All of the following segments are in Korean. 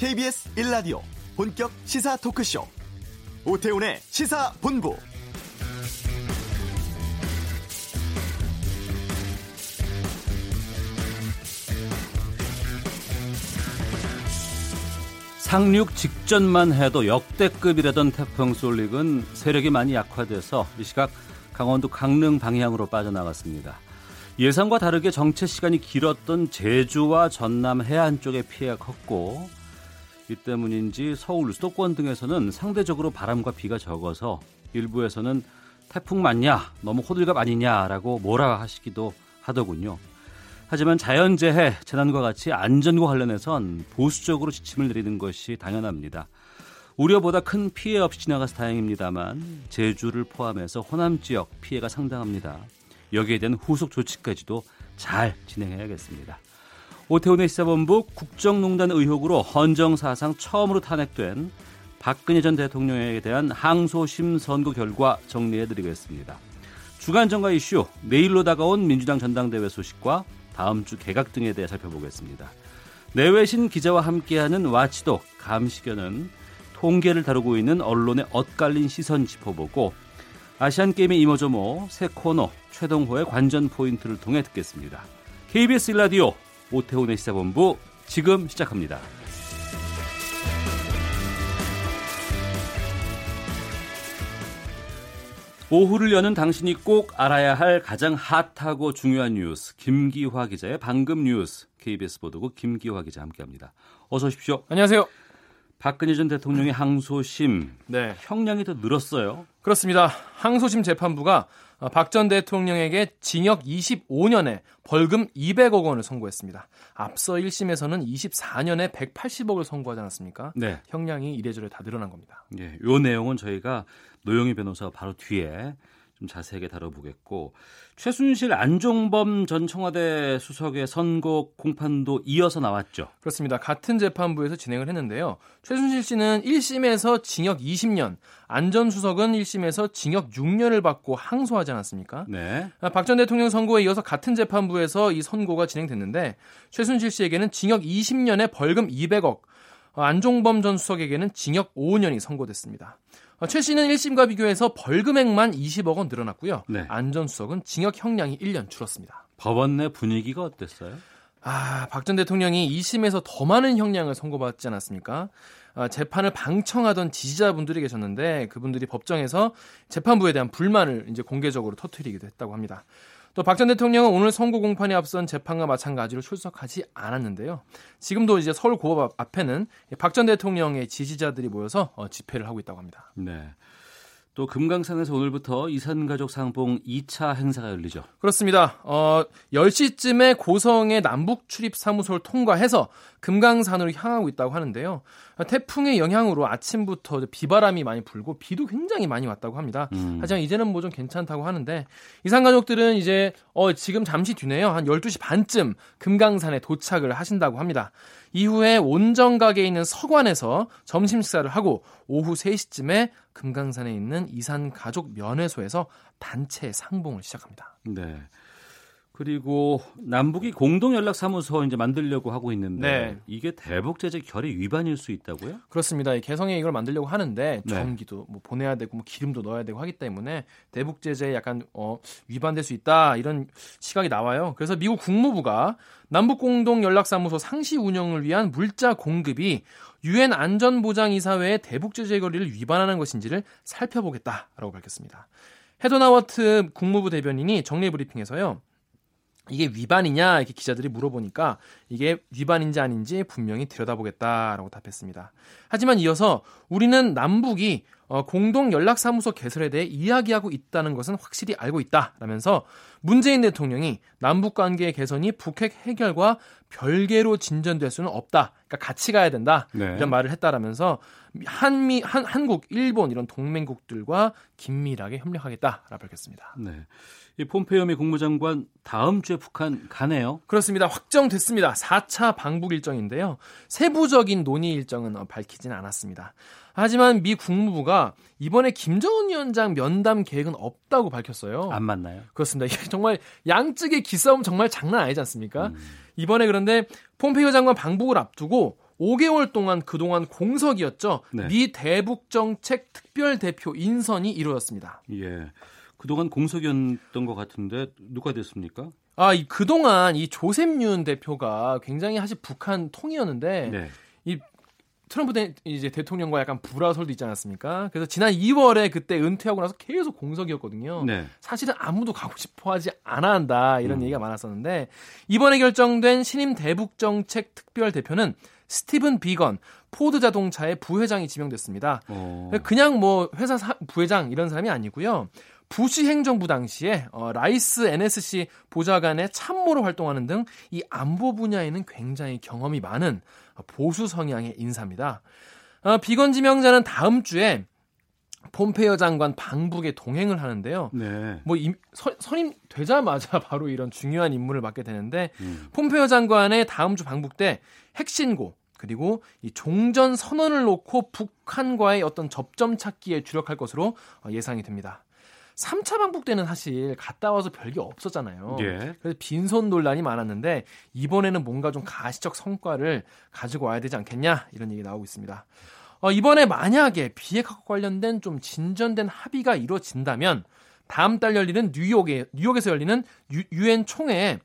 KBS 1라디오 본격 시사 토크쇼 오태훈의 시사본부 상륙 직전만 해도 역대급이라던 태풍 솔릭은 세력이 많이 약화돼서 이 시각 강원도 강릉 방향으로 빠져나갔습니다. 예상과 다르게 정체 시간이 길었던 제주와 전남 해안 쪽에 피해가 컸고 이 때문인지 서울, 수도권 등에서는 상대적으로 바람과 비가 적어서 일부에서는 태풍 맞냐, 너무 호들갑 아니냐라고 뭐라 하시기도 하더군요. 하지만 자연재해, 재난과 같이 안전과 관련해선 보수적으로 지침을 내리는 것이 당연합니다. 우려보다 큰 피해 없이 지나가서 다행입니다만 제주를 포함해서 호남 지역 피해가 상당합니다. 여기에 대한 후속 조치까지도 잘 진행해야겠습니다. 오태훈의 시사본부 국정농단 의혹으로 헌정사상 처음으로 탄핵된 박근혜 전 대통령에 대한 항소심 선고 결과 정리해드리겠습니다. 주간 정가 이슈, 내일로 다가온 민주당 전당대회 소식과 다음 주 개각 등에 대해 살펴보겠습니다. 내외신 기자와 함께하는 와치독 감시견은 통계를 다루고 있는 언론의 엇갈린 시선 짚어보고 아시안게임의 이모저모 새 코너 최동호의 관전 포인트를 통해 듣겠습니다. KBS 일라디오 오태훈의 시사본부 지금 시작합니다. 오후를 여는 당신이 꼭 알아야 할 가장 핫하고 중요한 뉴스 김기화 기자의 방금 뉴스 KBS 보도국 김기화 기자 함께합니다. 어서 오십시오. 안녕하세요. 박근혜 전 대통령의 항소심 네. 형량이 더 늘었어요. 그렇습니다. 항소심 재판부가 박 전 대통령에게 징역 25년에 벌금 200억 원을 선고했습니다. 앞서 1심에서는 24년에 180억을 선고하지 않았습니까? 네. 형량이 이래저래 다 늘어난 겁니다. 예, 요 내용은 저희가 노영희 변호사 바로 뒤에 좀 자세하게 다뤄보겠고 최순실 안종범 전 청와대 수석의 선고 공판도 이어서 나왔죠. 그렇습니다. 같은 재판부에서 진행을 했는데요. 최순실 씨는 1심에서 징역 20년, 안 전 수석은 1심에서 징역 6년을 받고 항소하지 않았습니까? 네. 아, 박전 대통령 선고에 이어서 같은 재판부에서 이 선고가 진행됐는데 최순실 씨에게는 징역 20년에 벌금 200억, 아, 안종범 전 수석에게는 징역 5년이 선고됐습니다. 어, 최 씨는 1심과 비교해서 벌금액만 20억 원 늘어났고요. 네. 안전 수석은 징역 형량이 1년 줄었습니다. 법원 내 분위기가 어땠어요? 아, 박 전 대통령이 2심에서 더 많은 형량을 선고받지 않았습니까? 아, 재판을 방청하던 지지자분들이 계셨는데 그분들이 법정에서 재판부에 대한 불만을 이제 공개적으로 터뜨리기도 했다고 합니다. 또 박 전 대통령은 오늘 선고 공판에 앞선 재판과 마찬가지로 출석하지 않았는데요. 지금도 이제 서울 고법 앞에는 박 전 대통령의 지지자들이 모여서 어, 집회를 하고 있다고 합니다. 네. 또 금강산에서 오늘부터 이산가족 상봉 2차 행사가 열리죠. 그렇습니다. 어, 10시쯤에 고성의 남북 출입 사무소를 통과해서 금강산으로 향하고 있다고 하는데요. 태풍의 영향으로 아침부터 비바람이 많이 불고 비도 굉장히 많이 왔다고 합니다. 음. 하지만 이제는 뭐 좀 괜찮다고 하는데 이산 가족들은 이제 어, 지금 잠시 뒤네요. 한 12시 반쯤 금강산에 도착을 하신다고 합니다. 이후에 온정각에 있는 서관에서 점심 식사를 하고 오후 3시쯤에 금강산에 있는 이산 가족 면회소에서 단체 상봉을 시작합니다. 네. 그리고 남북이 공동 연락 사무소 이제 만들려고 하고 있는데 네. 이게 대북 제재 결의 위반일 수 있다고요? 그렇습니다. 개성에 이걸 만들려고 하는데 네. 전기도 뭐 보내야 되고 뭐 기름도 넣어야 되고 하기 때문에 대북 제재에 약간 어 위반될 수 있다 이런 시각이 나와요. 그래서 미국 국무부가 남북 공동 연락 사무소 상시 운영을 위한 물자 공급이 유엔 안전보장이사회의 대북 제재 결의를 위반하는 것인지를 살펴보겠다라고 밝혔습니다. 헤도나워트 국무부 대변인이 정례 브리핑에서요. 이게 위반이냐 이렇게 기자들이 물어보니까 이게 위반인지 아닌지 분명히 들여다보겠다라고 답했습니다. 하지만 이어서 우리는 남북이 어, 공동 연락사무소 개설에 대해 이야기하고 있다는 것은 확실히 알고 있다라면서 문재인 대통령이 남북 관계 개선이 북핵 해결과 별개로 진전될 수는 없다. 그러니까 같이 가야 된다. 네. 이런 말을 했다라면서 한미 한 한국, 일본 이런 동맹국들과 긴밀하게 협력하겠다라고 밝혔습니다. 네. 이 폼페이오 미 국무장관 다음 주에 북한 가네요. 그렇습니다. 확정됐습니다. 4차 방북 일정인데요. 세부적인 논의 일정은 밝히진 않았습니다. 하지만 미 국무부가 이번에 김정은 위원장 면담 계획은 없다고 밝혔어요. 안 맞나요? 그렇습니다. 이게 정말 양측의 기싸움 정말 장난 아니지 않습니까? 음. 이번에 그런데 폼페이오 장관 방북을 앞두고 5개월 동안 그동안 공석이었죠. 네. 미 대북 정책 특별 대표 인선이 이루어졌습니다. 예. 그동안 공석이었던 것 같은데 누가 됐습니까? 아, 이 그동안 이 조셉윤 대표가 굉장히 사실 북한 통이었는데 네. 이 트럼프 대, 이제 대통령과 약간 불화설도 있지 않았습니까? 그래서 지난 2월에 그때 은퇴하고 나서 계속 공석이었거든요. 네. 사실은 아무도 가고 싶어 하지 않아 한다 이런 음. 얘기가 많았었는데 이번에 결정된 신임 대북 정책 특별 대표는 스티븐 비건 포드 자동차의 부회장이 지명됐습니다. 오. 어. 그냥 뭐 회사 사, 부회장 이런 사람이 아니고요. 부시 행정부 당시에 어, 라이스 NSC 보좌관의 참모로 활동하는 등 이 안보 분야에는 굉장히 경험이 많은 보수 성향의 인사입니다. 어, 비건 지명자는 다음 주에 폼페이오 장관 방북에 동행을 하는데요. 네. 뭐 임, 서, 선임 되자마자 바로 이런 중요한 임무를 맡게 되는데 음. 폼페이오 장관의 다음 주 방북 때 핵신고 그리고 이 종전 선언을 놓고 북한과의 어떤 접점 찾기에 주력할 것으로 어, 예상이 됩니다. 3차 방북 때는 사실 갔다 와서 별게 없었잖아요. 예. 그래서 빈손 논란이 많았는데 이번에는 뭔가 좀 가시적 성과를 가지고 와야 되지 않겠냐 이런 얘기 나오고 있습니다. 어, 이번에 만약에 비핵화과 관련된 좀 진전된 합의가 이루어진다면 다음 달 열리는 뉴욕에 뉴욕에서 열리는 유엔 총회에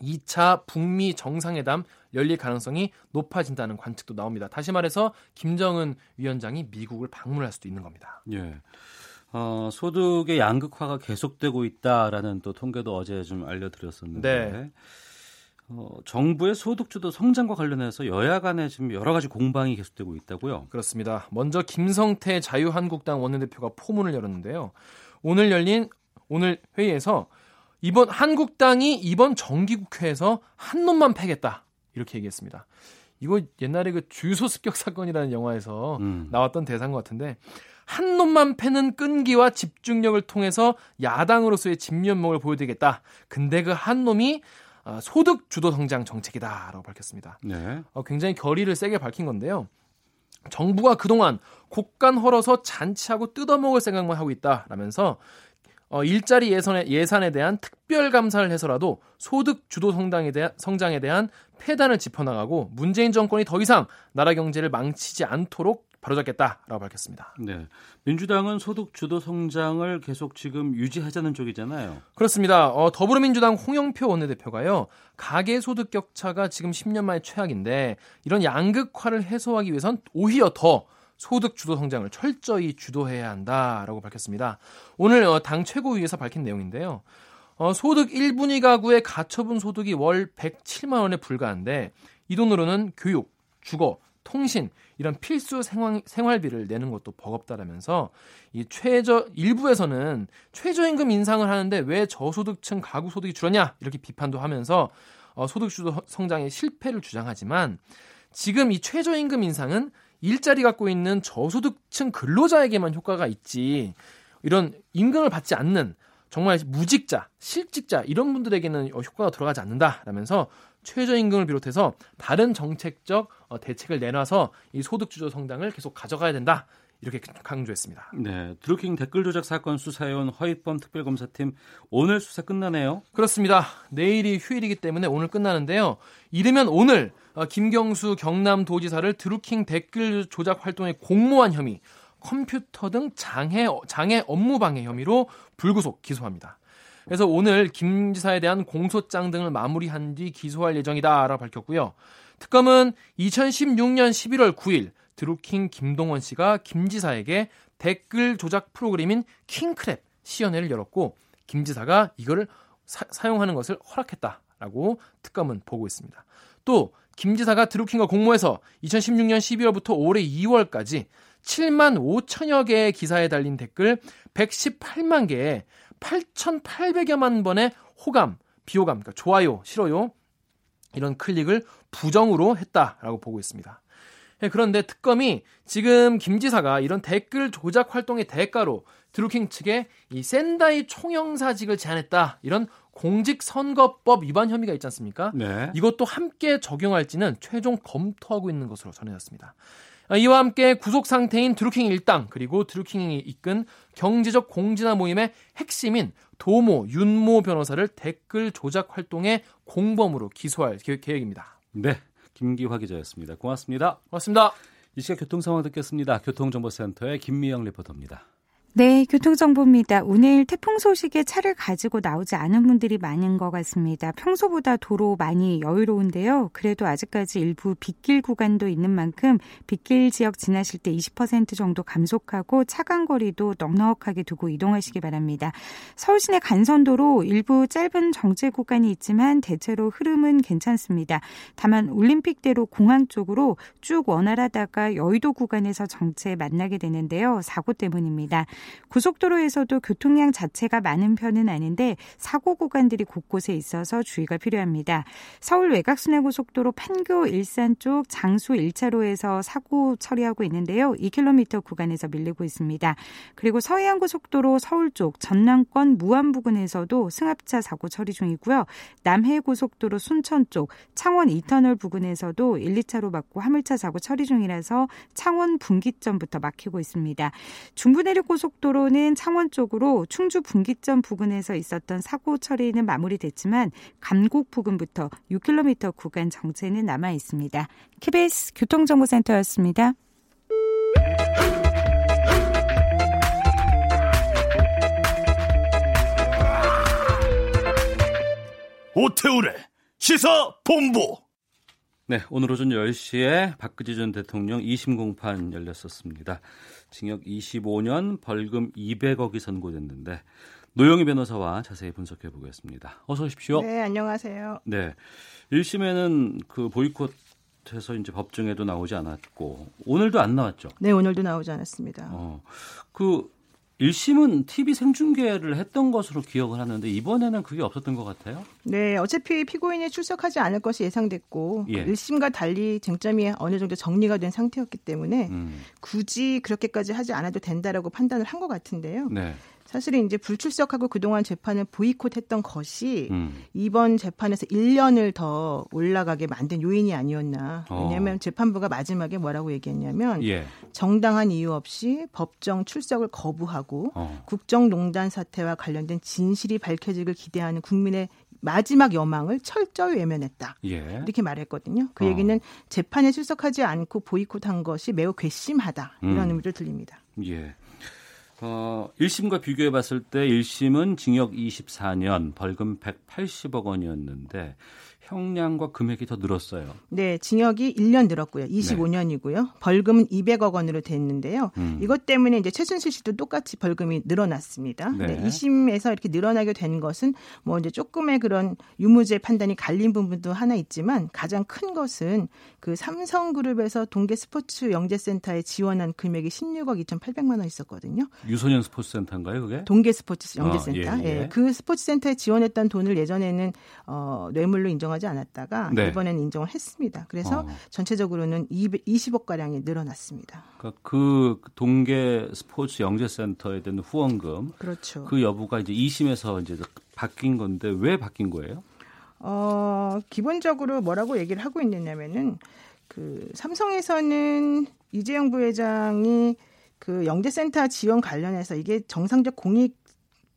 2차 북미 정상회담 열릴 가능성이 높아진다는 관측도 나옵니다. 다시 말해서 김정은 위원장이 미국을 방문할 수도 있는 겁니다. 예. 어, 소득의 양극화가 계속되고 있다라는 또 통계도 어제 좀 알려드렸었는데 네. 어, 정부의 소득주도 성장과 관련해서 여야 간에 지금 여러 가지 공방이 계속되고 있다고요. 그렇습니다. 먼저 김성태 자유한국당 원내대표가 포문을 열었는데요. 오늘 열린 오늘 회의에서 이번 한국당이 이번 정기국회에서 한 놈만 패겠다 이렇게 얘기했습니다. 이거 옛날에 그 주소 습격 사건이라는 영화에서 음. 나왔던 대사인 것 같은데 한 놈만 패는 끈기와 집중력을 통해서 야당으로서의 진면목을 보여드리겠다. 근데 그 한 놈이 어, 소득 주도 성장 정책이다라고 밝혔습니다. 네. 어, 굉장히 결의를 세게 밝힌 건데요. 정부가 그동안 곡간 헐어서 잔치하고 뜯어먹을 생각만 하고 있다라면서 어, 일자리 예산에, 예산에 대한 특별 감사를 해서라도 소득 주도 성장에 대한, 성장에 대한 폐단을 짚어나가고 문재인 정권이 더 이상 나라 경제를 망치지 않도록 바로잡겠다라고 밝혔습니다. 네. 민주당은 소득 주도 성장을 계속 지금 유지하자는 쪽이잖아요. 그렇습니다. 어, 더불어민주당 홍영표 원내대표가요. 가계 소득 격차가 지금 10년 만에 최악인데 이런 양극화를 해소하기 위해선 오히려 더 소득 주도 성장을 철저히 주도해야 한다라고 밝혔습니다. 오늘 어, 당 최고위에서 밝힌 내용인데요. 어, 소득 1분위 가구의 가처분 소득이 월 107만 원에 불과한데 이 돈으로는 교육, 주거, 통신 이런 필수 생활, 생활비를 내는 것도 버겁다라면서 이 최저 일부에서는 최저임금 인상을 하는데 왜 저소득층 가구 소득이 줄었냐 이렇게 비판도 하면서 어, 소득 주도 성장의 실패를 주장하지만 지금 이 최저임금 인상은 일자리 갖고 있는 저소득층 근로자에게만 효과가 있지 이런 임금을 받지 않는 정말 무직자, 실직자 이런 분들에게는 효과가 들어가지 않는다라면서 최저임금을 비롯해서 다른 정책적 어, 대책을 내놔서 이 소득주도 성장을 계속 가져가야 된다. 이렇게 강조했습니다. 네, 드루킹 댓글 조작 사건 수사해온 허위범 특별검사팀 오늘 수사 끝나네요. 그렇습니다. 내일이 휴일이기 때문에 오늘 끝나는데요. 이르면 오늘 어, 김경수 경남도지사를 드루킹 댓글 조작 활동에 공모한 혐의, 컴퓨터 등 장애 장애 업무 방해 혐의로 불구속 기소합니다. 그래서 오늘 김 지사에 대한 공소장 등을 마무리한 뒤 기소할 예정이다라고 밝혔고요. 특검은 2016년 11월 9일 드루킹 김동원 씨가 김 지사에게 댓글 조작 프로그램인 킹크랩 시연회를 열었고 김 지사가 이거를 사, 용하는 것을 허락했다라고 특검은 보고 있습니다. 또 김 지사가 드루킹과 공모해서 2016년 12월부터 올해 2월까지 7만 5천여 개의 기사에 달린 댓글 118만 개에 8,800여만 번의 호감, 비호감, 그러니까 좋아요, 싫어요 이런 클릭을 부정으로 했다라고 보고 있습니다. 예, 그런데 특검이 지금 김 지사가 이런 댓글 조작 활동의 대가로 드루킹 측에 이 샌다이 총영사직을 제안했다 이런 공직선거법 위반 혐의가 있지 않습니까? 네. 이것도 함께 적용할지는 최종 검토하고 있는 것으로 전해졌습니다. 아, 이와 함께 구속 상태인 드루킹 일당 그리고 드루킹이 이끈 경제적 공진화 모임의 핵심인 도모 윤모 변호사를 댓글 조작 활동의 공범으로 기소할 계획입니다. 네. 김기화 기자였습니다. 고맙습니다. 고맙습니다. 이 시각 교통 상황 듣겠습니다. 교통정보센터의 김미영 리포터입니다. 네, 교통정보입니다. 오늘 태풍 소식에 차를 가지고 나오지 않은 분들이 많은 것 같습니다. 평소보다 도로 많이 여유로운데요. 그래도 아직까지 일부 빗길 구간도 있는 만큼 빗길 지역 지나실 때 20% 정도 감속하고 차간 거리도 넉넉하게 두고 이동하시기 바랍니다. 서울시내 간선도로 일부 짧은 정체 구간이 있지만 대체로 흐름은 괜찮습니다. 다만 올림픽대로 공항 쪽으로 쭉 원활하다가 여의도 구간에서 정체 만나게 되는데요. 사고 때문입니다. 고속도로에서도 교통량 자체가 많은 편은 아닌데 사고 구간들이 곳곳에 있어서 주의가 필요합니다. 서울 외곽순회고속도로 판교 일산 쪽 장수 1차로에서 사고 처리하고 있는데요. 2km 구간에서 밀리고 있습니다. 그리고 서해안고속도로 서울 쪽 전남권 무안 부근에서도 승합차 사고 처리 중이고요. 남해고속도로 순천 쪽 창원 2터널 부근에서도 1, 2차로 막고 화물차 사고 처리 중이라서 창원 분기점부터 막히고 있습니다. 중부내륙고속 고속도로는 창원 쪽으로 충주 분기점 부근에서 있었던 사고 처리는 마무리됐지만 감곡 부근부터 6km 구간 정체는 남아 있습니다. KBS 교통정보센터였습니다. 오태우래 시사 본부. 네, 오늘 오전 10시에 박근혜 전 대통령 2심 공판 열렸었습니다. 징역 25년, 벌금 200억이 선고됐는데 노영희 변호사와 자세히 분석해 보겠습니다. 어서 오십시오. 네, 안녕하세요. 네. 1심에는 그 보이콧 해서 이제 법정에도 나오지 않았고 오늘도 안 나왔죠. 네, 오늘도 나오지 않았습니다. 어. 그 1심은 TV 생중계를 했던 것으로 기억을 하는데 이번에는 그게 없었던 것 같아요. 네, 어차피 피고인이 출석하지 않을 것이 예상됐고 예. 1심과 달리 쟁점이 어느 정도 정리가 된 상태였기 때문에 음. 굳이 그렇게까지 하지 않아도 된다라고 판단을 한 것 같은데요. 네. 사실은 이제 불출석하고 그동안 재판을 보이콧했던 것이 음. 이번 재판에서 1년을 더 올라가게 만든 요인이 아니었나. 왜냐하면 어. 재판부가 마지막에 뭐라고 얘기했냐면 예. 정당한 이유 없이 법정 출석을 거부하고 어. 국정농단 사태와 관련된 진실이 밝혀지길 기대하는 국민의 마지막 여망을 철저히 외면했다. 예. 이렇게 말했거든요. 그 어. 얘기는 재판에 출석하지 않고 보이콧한 것이 매우 괘씸하다. 이런 음. 의미로 들립니다. 예. 어, 1심과 비교해 봤을 때 1심은 징역 24년, 벌금 180억 원이었는데 형량과 금액이 더 늘었어요. 네, 징역이 1년 늘었고요. 25년이고요. 벌금은 200억 원으로 됐는데요. 음. 이것 때문에 이제 최순실 씨도 똑같이 벌금이 늘어났습니다. 네. 네. 2심에서 이렇게 늘어나게 된 것은 뭐 이제 조금의 그런 유무죄 판단이 갈린 부분도 하나 있지만 가장 큰 것은 그 삼성그룹에서 동계 스포츠 영재센터에 지원한 금액이 16억 2,800만 원 있었거든요. 유소년 스포츠센터인가요, 그게? 동계 스포츠 영재센터. 아, 예, 예. 예, 그 스포츠센터에 지원했던 돈을 예전에는 어, 뇌물로 인정하 지 않았다가 네. 이번에는 인정을 했습니다. 그래서 어. 전체적으로는 200, 20억 가량이 늘어났습니다. 그러니까 그 동계 스포츠 영재센터에 대한 후원금 그렇죠. 그 여부가 이제 2심에서 이제 바뀐 건데 왜 바뀐 거예요? 어, 기본적으로 뭐라고 얘기를 하고 있느냐면은 그 삼성에서는 이재용 부회장이 그 영재센터 지원 관련해서 이게 정상적 공익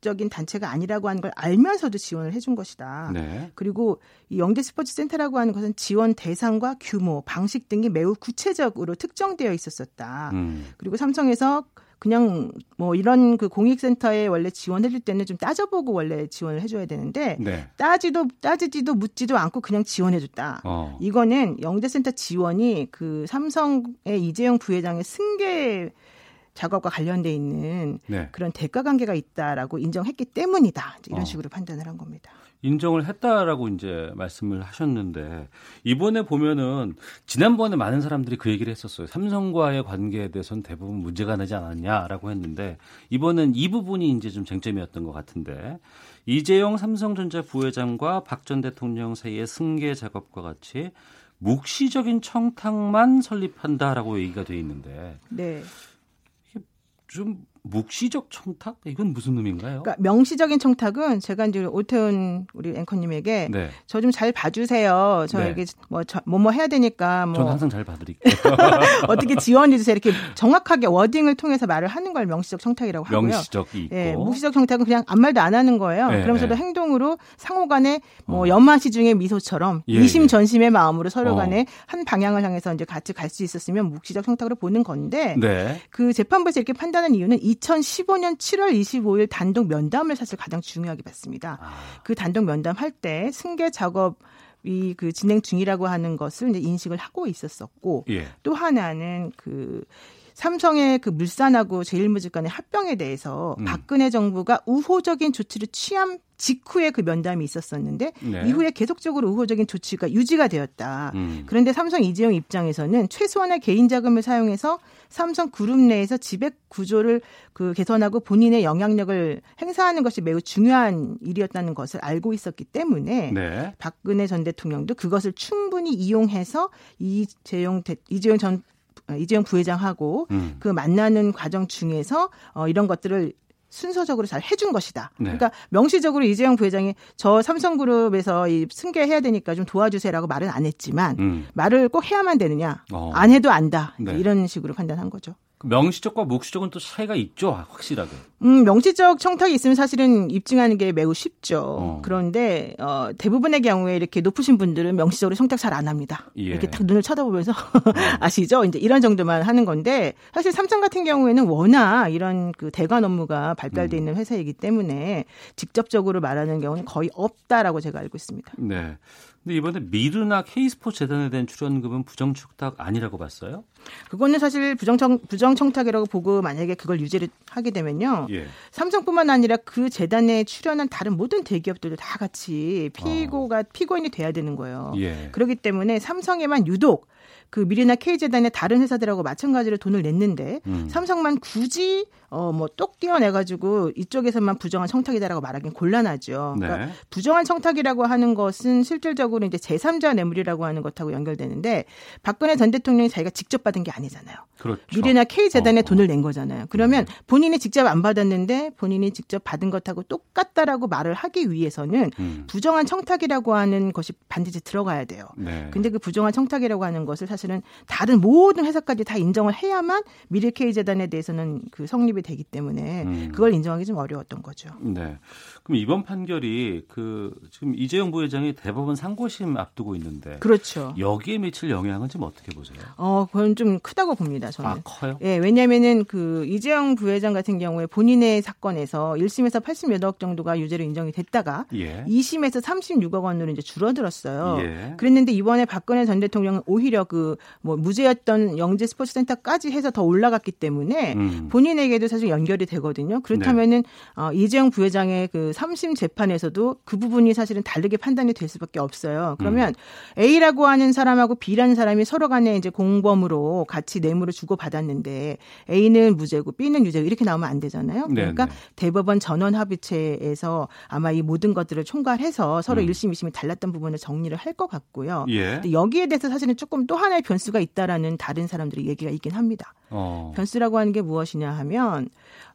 적인 단체가 아니라고 하는 걸 알면서도 지원을 해준 것이다. 네. 그리고 이 영재 스포츠 센터라고 하는 것은 지원 대상과 규모, 방식 등이 매우 구체적으로 특정되어 있었었다. 음. 그리고 삼성에서 그냥 뭐 이런 그 공익센터에 원래 지원해줄 때는 좀 따져보고 원래 지원을 해줘야 되는데 네. 따지도 따지지도 묻지도 않고 그냥 지원해줬다. 어. 이거는 영재센터 지원이 그 삼성의 이재용 부회장의 승계 작업과 관련돼 있는 네. 그런 대가 관계가 있다라고 인정했기 때문이다. 이런 어. 식으로 판단을 한 겁니다. 인정을 했다라고 이제 말씀을 하셨는데 이번에 보면은 지난번에 많은 사람들이 그 얘기를 했었어요. 삼성과의 관계에 대해서는 대부분 문제가 나지 않았냐라고 했는데 이번엔 이 부분이 이제 좀 쟁점이었던 것 같은데 이재용 삼성전자 부회장과 박 전 대통령 사이의 승계 작업과 같이 묵시적인 청탁만 설립한다라고 얘기가 돼 있는데 네. 좀 묵시적 청탁? 이건 무슨 의미인가요? 그러니까 명시적인 청탁은 제가 이제 오태훈 우리 앵커님에게 네. 저좀 잘 봐주세요. 저에게 네. 뭐 뭐 뭐 해야 되니까 뭐. 전 항상 잘 봐드릴게요. 어떻게 지원해 주세요. 이렇게 정확하게 워딩을 통해서 말을 하는 걸 명시적 청탁이라고 하고요. 명시적이 있고. 예, 묵시적 청탁은 그냥 아무 말도 안 하는 거예요. 네, 그러면서도 네. 행동으로 상호간에 뭐 어. 연마시 중의 미소처럼 예, 이심전심의 예. 마음으로 서로간에 어. 한 방향을 향해서 이제 같이 갈 수 있었으면 묵시적 청탁으로 보는 건데 네. 그 재판부에서 이렇게 판단한 이유는 2015년 7월 25일 단독 면담을 사실 가장 중요하게 봤습니다. 아. 그 단독 면담 할 때 승계 작업 이그 진행 중이라고 하는 것을 이제 인식을 하고 있었었고 예. 또 하나는 그 삼성의 그 물산하고 제일모직 간의 합병에 대해서 음. 박근혜 정부가 우호적인 조치를 취한 직후에 그 면담이 있었었는데 네. 이후에 계속적으로 우호적인 조치가 유지가 되었다. 음. 그런데 삼성 이재용 입장에서는 최소한의 개인 자금을 사용해서 삼성 그룹 내에서 지배 구조를 그 개선하고 본인의 영향력을 행사하는 것이 매우 중요한 일이었다는 것을 알고 있었기 때문에 네. 박근혜 전 대통령도 그것을 충분히 이용해서 이재용 이재용 전 이재용 부회장하고 음. 그 만나는 과정 중에서 어, 이런 것들을 순서적으로 잘 해준 것이다. 네. 그러니까 명시적으로 이재용 부회장이 저 삼성그룹에서 이 승계해야 되니까 좀 도와주세요라고 말은 안 했지만 음. 말을 꼭 해야만 되느냐 어. 안 해도 안다 네. 이런 식으로 판단한 거죠. 그 명시적과 묵시적은 또 차이가 있죠, 확실하게. 음, 명시적 청탁이 있으면 사실은 입증하는 게 매우 쉽죠. 어. 그런데 어, 대부분의 경우에 이렇게 높으신 분들은 명시적으로 청탁 잘 안 합니다. 예. 이렇게 딱 눈을 쳐다보면서 어. 아시죠? 이제 이런 정도만 하는 건데 사실 삼성 같은 경우에는 워낙 이런 그 대관 업무가 발달돼 음. 있는 회사이기 때문에 직접적으로 말하는 경우는 거의 없다라고 제가 알고 있습니다. 네. 근데 이번에 미르나 K스포츠 재단에 대한 출연금은 부정청탁 아니라고 봤어요? 그거는 사실 부정청 부정청탁이라고 보고 만약에 그걸 유죄를 하게 되면요. 예. 삼성뿐만 아니라 그 재단에 출연한 다른 모든 대기업들도 다 같이 피고가 어. 피고인이 돼야 되는 거예요. 예. 그렇기 때문에 삼성에만 유독 그 미르나 K재단의 다른 회사들하고 마찬가지로 돈을 냈는데 음. 삼성만 굳이 어뭐 똑 띄어내 가지고 이쪽에서만 부정한 청탁이다라고 말하기는 곤란하죠. 네. 그러니까 부정한 청탁이라고 하는 것은 실질적으로 이제 제3자 뇌물이라고 하는 것하고 연결되는데 박근혜 전 대통령이 자기가 직접 받은 게 아니잖아요. 그렇죠. 미르나 K재단에 어. 돈을 낸 거잖아요. 그러면 네. 본인이 직접 안 받았는데 본인이 직접 받은 것하고 똑같다라고 말을 하기 위해서는 음. 부정한 청탁이라고 하는 것이 반드시 들어가야 돼요. 네. 근데 그 부정한 청탁이라고 하는 것을 사실 사실은 다른 모든 회사까지 다 인정을 해야만 미래케이 재단에 대해서는 그 성립이 되기 때문에 음. 그걸 인정하기 좀 어려웠던 거죠. 네. 그럼 이번 판결이 그 지금 이재용 부회장이 대법원 상고심 앞두고 있는데 그렇죠. 여기에 미칠 영향은 좀 어떻게 보세요? 어, 그건 좀 크다고 봅니다. 저는. 아, 커요? 예, 왜냐면은 그 이재용 부회장 같은 경우에 본인의 사건에서 1심에서 80여억 정도가 유죄로 인정이 됐다가 예. 2심에서 36억 원으로 이제 줄어들었어요. 예. 그랬는데 이번에 박근혜 전 대통령은 오히려 그 뭐 무죄였던 영재 스포츠 센터까지 해서 더 올라갔기 때문에 음. 본인에게도 사실 연결이 되거든요. 그렇다면은 네. 어, 이재용 부회장의 그 3심 재판에서도 그 부분이 사실은 다르게 판단이 될 수밖에 없어요. 그러면 음. A라고 하는 사람하고 B라는 사람이 서로 간에 이제 공범으로 같이 뇌물을 주고 받았는데 A는 무죄고 B는 유죄고 이렇게 나오면 안 되잖아요. 네, 그러니까 네 대법원 전원 합의체에서 아마 이 모든 것들을 총괄해서 서로 음. 1심, 2심이 달랐던 부분을 정리를 할 것 같고요. 예. 여기에 대해서 사실은 조금 또 하나의 변수가 있다라는 다른 사람들의 얘기가 있긴 합니다. 어. 변수라고 하는 게 무엇이냐 하면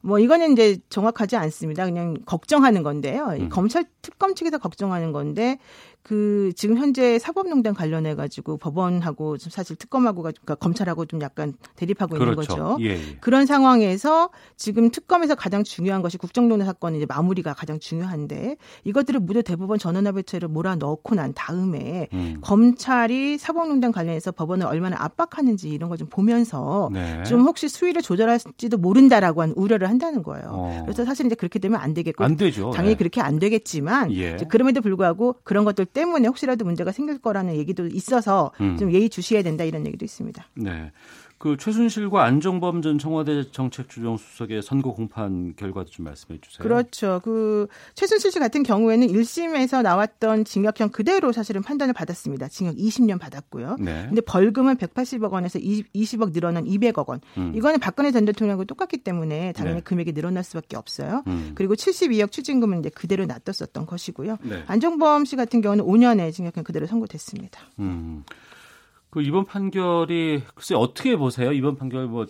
뭐 이거는 이제 정확하지 않습니다. 그냥 걱정하는 건데요. 음. 검찰 특검 측에서 걱정하는 건데 그 지금 현재 사법농단 관련해 가지고 법원하고 사실 특검하고 그러니까 검찰하고 좀 약간 대립하고 그렇죠. 있는 거죠. 예, 예. 그런 상황에서 지금 특검에서 가장 중요한 것이 국정농단 사건의 이제 마무리가 가장 중요한데 이것들을 모두 대법원 전원합의체로 몰아 넣고 난 다음에 음. 검찰이 사법농단 관련해서 법원을 얼마나 압박하는지 이런 걸 좀 보면서 네. 좀 혹시 수위를 조절할지도 모른다라고 하는 우려를 한다는 거예요. 어. 그래서 사실 이제 그렇게 되면 안 되겠고 안 되죠. 당연히 네. 그렇게 안 되겠지만 예. 그럼에도 불구하고 그런 것들 때문에 혹시라도 문제가 생길 거라는 얘기도 있어서 음. 좀 예의 주시해야 된다 이런 얘기도 있습니다. 네. 그 최순실과 안종범 전 청와대 정책조정수석의 선고 공판 결과도 좀 말씀해 주세요. 그렇죠. 그 최순실 씨 같은 경우에는 1심에서 나왔던 징역형 그대로 사실은 판단을 받았습니다. 징역 20년 받았고요. 네. 근데 벌금은 180억 원에서 20, 억 늘어난 200억 원. 음. 이거는 박근혜 전 대통령하고 똑같기 때문에 당연히 네. 금액이 늘어날 수밖에 없어요. 음. 그리고 72억 추징금은 이제 그대로 놔뒀었던 것이고요. 네. 안종범 씨 같은 경우는 5년의 징역형 그대로 선고됐습니다. 음. 그 이번 판결이 글쎄 어떻게 보세요? 이번 판결 뭐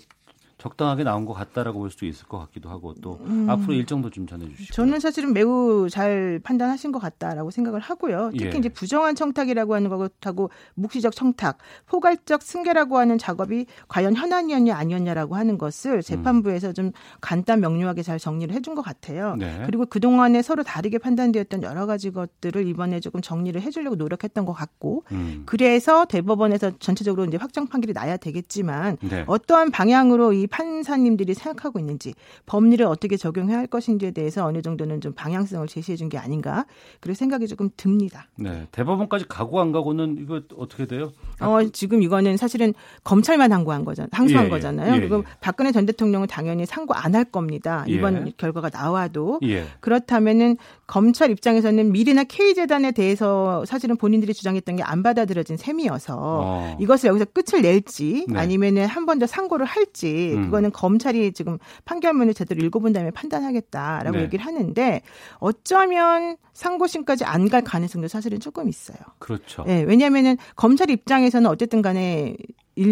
적당하게 나온 것 같다라고 볼 수도 있을 것 같기도 하고 또 음. 앞으로 일정도 좀 전해주시고. 저는 사실은 매우 잘 판단하신 것 같다라고 생각을 하고요. 특히 예. 이제 부정한 청탁이라고 하는 것하고 묵시적 청탁, 포괄적 승계라고 하는 작업이 과연 현안이었냐 아니었냐라고 하는 것을 재판부에서 좀 간단 명료하게 잘 정리를 해준 것 같아요. 네. 그리고 그 동안에 서로 다르게 판단되었던 여러 가지 것들을 이번에 조금 정리를 해주려고 노력했던 것 같고, 음. 그래서 대법원에서 전체적으로 이제 확정 판결이 나야 되겠지만 네. 어떠한 방향으로 이 판사님들이 생각하고 있는지 법리를 어떻게 적용해야 할 것인지에 대해서 어느 정도는 좀 방향성을 제시해 준 게 아닌가 그런 생각이 조금 듭니다. 네, 대법원까지 가고 안 가고는 이거 어떻게 돼요? 어, 지금 이거는 사실은 검찰만 항고한 거잖아요. 항소한 예, 예, 거잖아요. 예, 그리고 예. 박근혜 전 대통령은 당연히 상고 안 할 겁니다. 이번 예. 결과가 나와도 예. 그렇다면은 검찰 입장에서는 미리나 K 재단에 대해서 사실은 본인들이 주장했던 게 안 받아들여진 셈이어서 어. 이것을 여기서 끝을 낼지 네. 아니면은 한 번 더 상고를 할지 음. 그거는 검찰이 지금 판결문을 제대로 읽어본 다음에 판단하겠다라고 네. 얘기를 하는데 어쩌면 상고심까지 안 갈 가능성도 사실은 조금 있어요. 그렇죠. 네, 왜냐하면은 검찰 입장에서는 어쨌든 간에